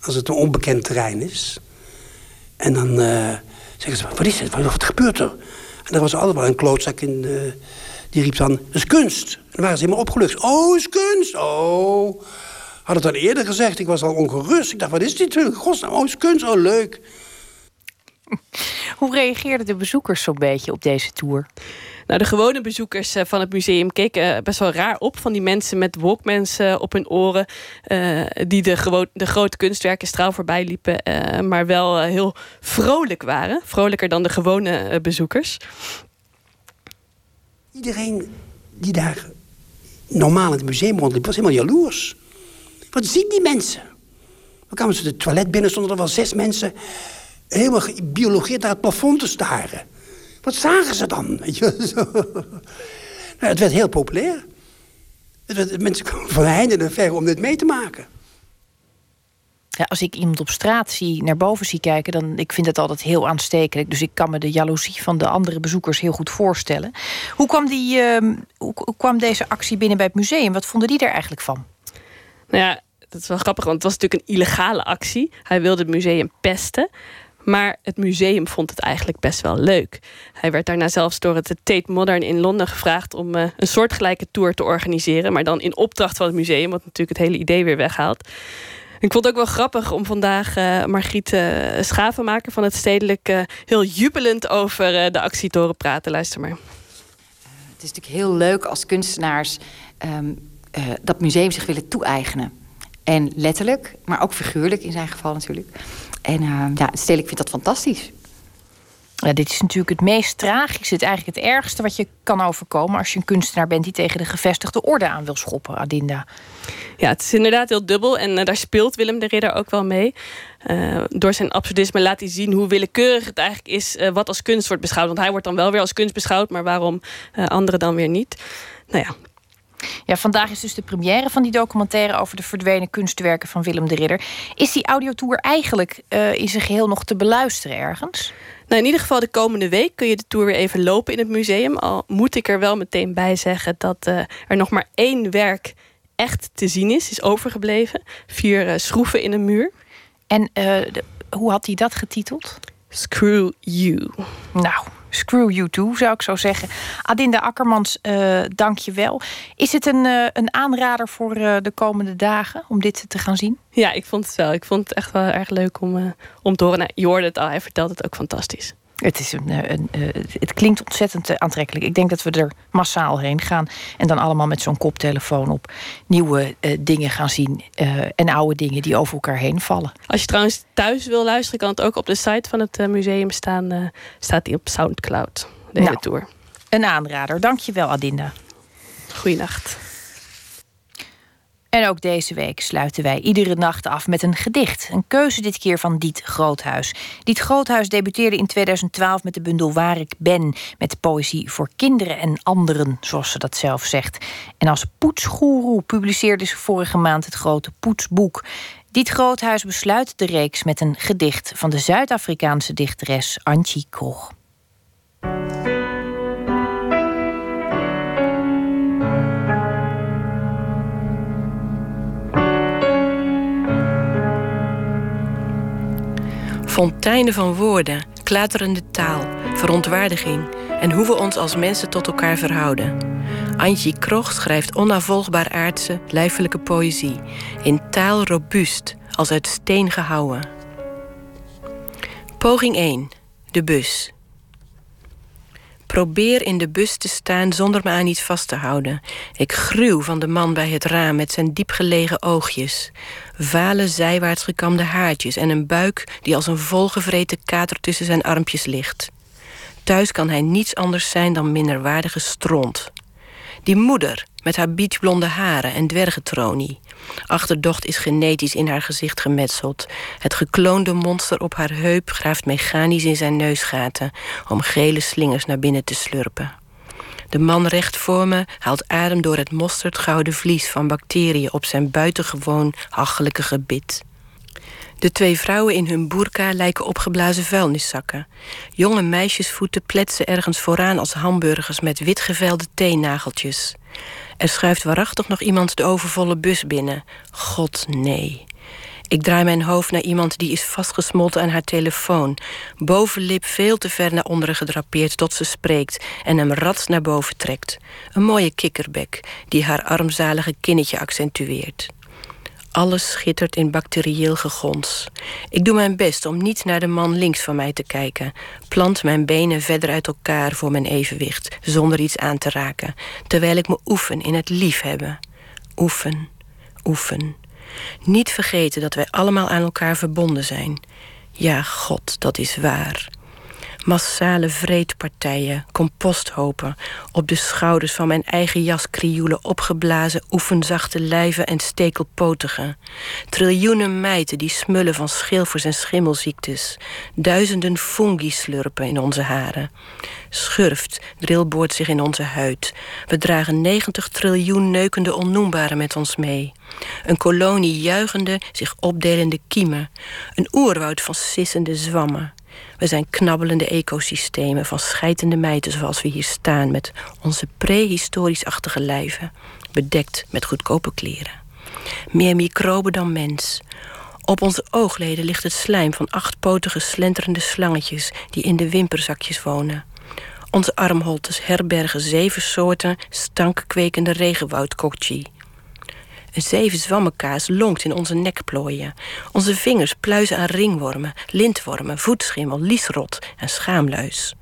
als het een onbekend terrein is. En dan uh, zeggen ze, wat is het? Wat, gebeurt er? En dan was er allemaal een klootzak in, die riep dan, dat is kunst. En dan waren ze helemaal opgelucht. Oh, is kunst? Oh. Had het dan eerder gezegd, ik was al ongerust. Ik dacht, wat is dit? Godsnaam, oh, is kunst? Oh, leuk. Hoe reageerden de bezoekers zo'n beetje op deze tour? Nou, de gewone bezoekers eh, van het museum keken eh, best wel raar op van die mensen met walkmans eh, op hun oren. die de, de grote kunstwerken straal voorbij liepen, maar wel heel vrolijk waren. Vrolijker dan de gewone bezoekers. Iedereen die daar normaal in het museum rondliep, was helemaal jaloers. Wat zien die mensen? Dan kwamen ze de toilet binnen, stonden er wel zes mensen helemaal gebiologeerd naar het plafond te staren. Wat zagen ze dan? nou, het werd heel populair. Het werd, mensen kwamen van heinde en ver om dit mee te maken. Ja, als ik iemand op straat zie, naar boven zie kijken, dan ik vind het altijd heel aanstekelijk. Dus ik kan me de jaloezie van de andere bezoekers heel goed voorstellen. Hoe kwam, die, uh, hoe kwam deze actie binnen bij het museum? Wat vonden die er eigenlijk van? Nou ja, dat is wel grappig, want het was natuurlijk een illegale actie. Hij wilde het museum pesten. Maar het museum vond het eigenlijk best wel leuk. Hij werd daarna zelfs door het Tate Modern in Londen gevraagd om uh, een soortgelijke tour te organiseren. Maar dan in opdracht van het museum, wat natuurlijk het hele idee weer weghaalt. Ik vond het ook wel grappig om vandaag uh, Margriet uh, Schavenmaker van het Stedelijk heel jubelend over de actie te horen praten. Luister maar. Het is natuurlijk heel leuk als kunstenaars um, dat museum zich willen toe-eigenen. En letterlijk, maar ook figuurlijk in zijn geval natuurlijk. En ja, het Stedelijk vindt dat fantastisch. Ja, dit is natuurlijk het meest tragische, het eigenlijk het ergste wat je kan overkomen als je een kunstenaar bent die tegen de gevestigde orde aan wil schoppen, Adinda. Ja, het is inderdaad heel dubbel en uh, daar speelt Willem de Ridder ook wel mee. Uh, door zijn absurdisme laat hij zien hoe willekeurig het eigenlijk is uh, wat als kunst wordt beschouwd. Want hij wordt dan wel weer als kunst beschouwd, maar waarom anderen dan weer niet? Nou ja, ja, vandaag is dus de première van die documentaire over de verdwenen kunstwerken van Willem de Ridder. Is die audiotour eigenlijk uh, in zijn geheel nog te beluisteren ergens? Nou, in ieder geval de komende week kun je de tour weer even lopen in het museum. Al moet ik er wel meteen bij zeggen dat uh, er nog maar één werk echt te zien is, is overgebleven. Vier uh, schroeven in een muur. En de, hoe had hij dat getiteld? Screw You. Nou, screw you too, zou ik zo zeggen. Adinda Akkermans, uh, dank je wel. Is het een, uh, een aanrader voor uh, de komende dagen om dit te gaan zien? Ja, ik vond het wel. Ik vond het echt wel erg leuk om, om te horen. Nou, je hoorde het al, hij vertelt het ook fantastisch. Het, is een, een, een, eh, het klinkt ontzettend eh, aantrekkelijk. Ik denk dat we er massaal heen gaan. En dan allemaal met zo'n koptelefoon op nieuwe uh, dingen gaan zien. Uh, en oude dingen die over elkaar heen vallen. Als je trouwens thuis wil luisteren, kan het ook op de site van het museum staan. Uh, staat die op Soundcloud. De hele nou, tour. Een aanrader. Dankjewel, Adinda. Goeienacht. En ook deze week sluiten wij iedere nacht af met een gedicht. Een keuze dit keer van Diet Groothuis. Diet Groothuis debuteerde in 2012 met de bundel Waar ik ben... met poëzie voor kinderen en anderen, zoals ze dat zelf zegt. En als poetsgoeroe publiceerde ze vorige maand het grote Poetsboek. Diet Groothuis besluit de reeks met een gedicht... van de Zuid-Afrikaanse dichteres Antje Krog. Fonteinen van woorden, klaterende taal, verontwaardiging en hoe we ons als mensen tot elkaar verhouden. Antje Krocht schrijft onafvolgbaar aardse, lijfelijke poëzie, in taal robuust, als uit steen gehouwen. Poging 1. De bus. Probeer in de bus te staan zonder me aan iets vast te houden. Ik gruw van de man bij het raam met zijn diepgelegen oogjes. Vale zijwaarts gekamde haartjes en een buik die als een volgevreten kater tussen zijn armpjes ligt. Thuis kan hij niets anders zijn dan minderwaardige stront. Die moeder met haar beachblonde haren en dwergentronie. Achterdocht is genetisch in haar gezicht gemetseld. Het gekloonde monster op haar heup graaft mechanisch in zijn neusgaten om gele slingers naar binnen te slurpen. De man recht voor me haalt adem door het mosterdgouden vlies van bacteriën op zijn buitengewoon hachelijke gebit. De twee vrouwen in hun burka lijken opgeblazen vuilniszakken. Jonge meisjesvoeten pletsen ergens vooraan als hamburgers met witgevelde teennageltjes. Er schuift waarachtig nog iemand de overvolle bus binnen. God, nee. Ik draai mijn hoofd naar iemand die is vastgesmolten aan haar telefoon. Bovenlip veel te ver naar onderen gedrapeerd tot ze spreekt en hem rats naar boven trekt. Een mooie kikkerbek die haar armzalige kinnetje accentueert. Alles schittert in bacterieel gegons. Ik doe mijn best om niet naar de man links van mij te kijken. Plant mijn benen verder uit elkaar voor mijn evenwicht, zonder iets aan te raken, terwijl ik me oefen in het liefhebben. Oefen, oefen. Niet vergeten dat wij allemaal aan elkaar verbonden zijn. Ja, God, dat is waar massale vreedpartijen, composthopen, op de schouders van mijn eigen jaskrioelen opgeblazen oefenzachte lijven en stekelpotigen, triljoenen mijten die smullen van schilfers en schimmelziektes, duizenden fungi slurpen in onze haren. Schurft drilboort zich in onze huid. We dragen 90 triljoen neukende onnoembaren met ons mee. Een kolonie juichende, zich opdelende kiemen. Een oerwoud van sissende zwammen. We zijn knabbelende ecosystemen van scheidende mijten zoals we hier staan... met onze prehistorisch-achtige lijven, bedekt met goedkope kleren. Meer microben dan mens. Op onze oogleden ligt het slijm van achtpotige slenterende slangetjes... die in de wimperzakjes wonen. Onze armholtes herbergen zeven soorten stankwekende regenwoudkokchi. Een zeven zwammenkaas lonkt in onze nekplooien. Onze vingers pluizen aan ringwormen, lintwormen, voetschimmel, liesrot en schaamluis.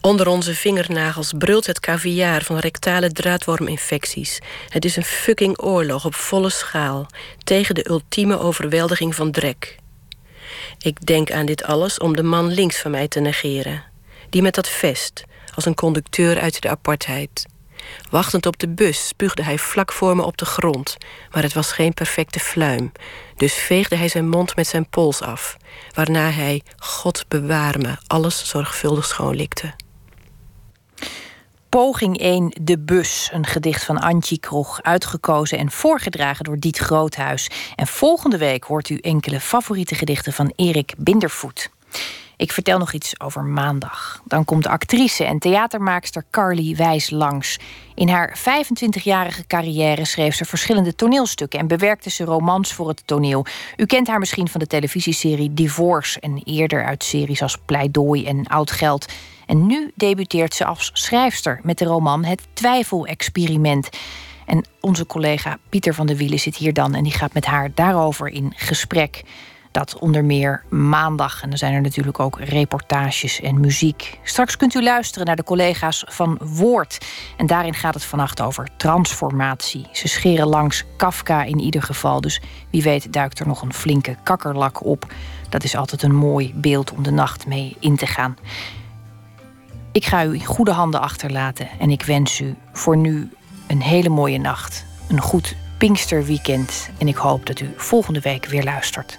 Onder onze vingernagels brult het caviar van rectale draadworminfecties. Het is een fucking oorlog op volle schaal tegen de ultieme overweldiging van drek. Ik denk aan dit alles om de man links van mij te negeren. Die met dat vest, als een conducteur uit de apartheid. Wachtend op de bus spuugde hij vlak voor me op de grond, maar het was geen perfecte fluim. Dus veegde hij zijn mond met zijn pols af, waarna hij, God bewaar me, alles zorgvuldig schoonlikte. Poging 1, De Bus, een gedicht van Antje Krog, uitgekozen en voorgedragen door Diet Groothuis. En volgende week hoort u enkele favoriete gedichten van Erik Bindervoet. Ik vertel nog iets over maandag. Dan komt actrice en theatermaakster Carly Wijs langs. In haar 25-jarige carrière schreef ze verschillende toneelstukken en bewerkte ze romans voor het toneel. U kent haar misschien van de televisieserie Divorce en eerder uit series als Pleidooi en Oud Geld. En nu debuteert ze als schrijfster met de roman Het Twijfelexperiment. En onze collega Pieter van der Wielen zit hier dan en die gaat met haar daarover in gesprek. Dat onder meer maandag. En dan zijn er natuurlijk ook reportages en muziek. Straks kunt u luisteren naar de collega's van Woord. En daarin gaat het vannacht over transformatie. Ze scheren langs Kafka in ieder geval. Dus wie weet duikt er nog een flinke kakkerlak op. Dat is altijd een mooi beeld om de nacht mee in te gaan. Ik ga u in goede handen achterlaten en ik wens u voor nu een hele mooie nacht. Een goed Pinksterweekend en ik hoop dat u volgende week weer luistert.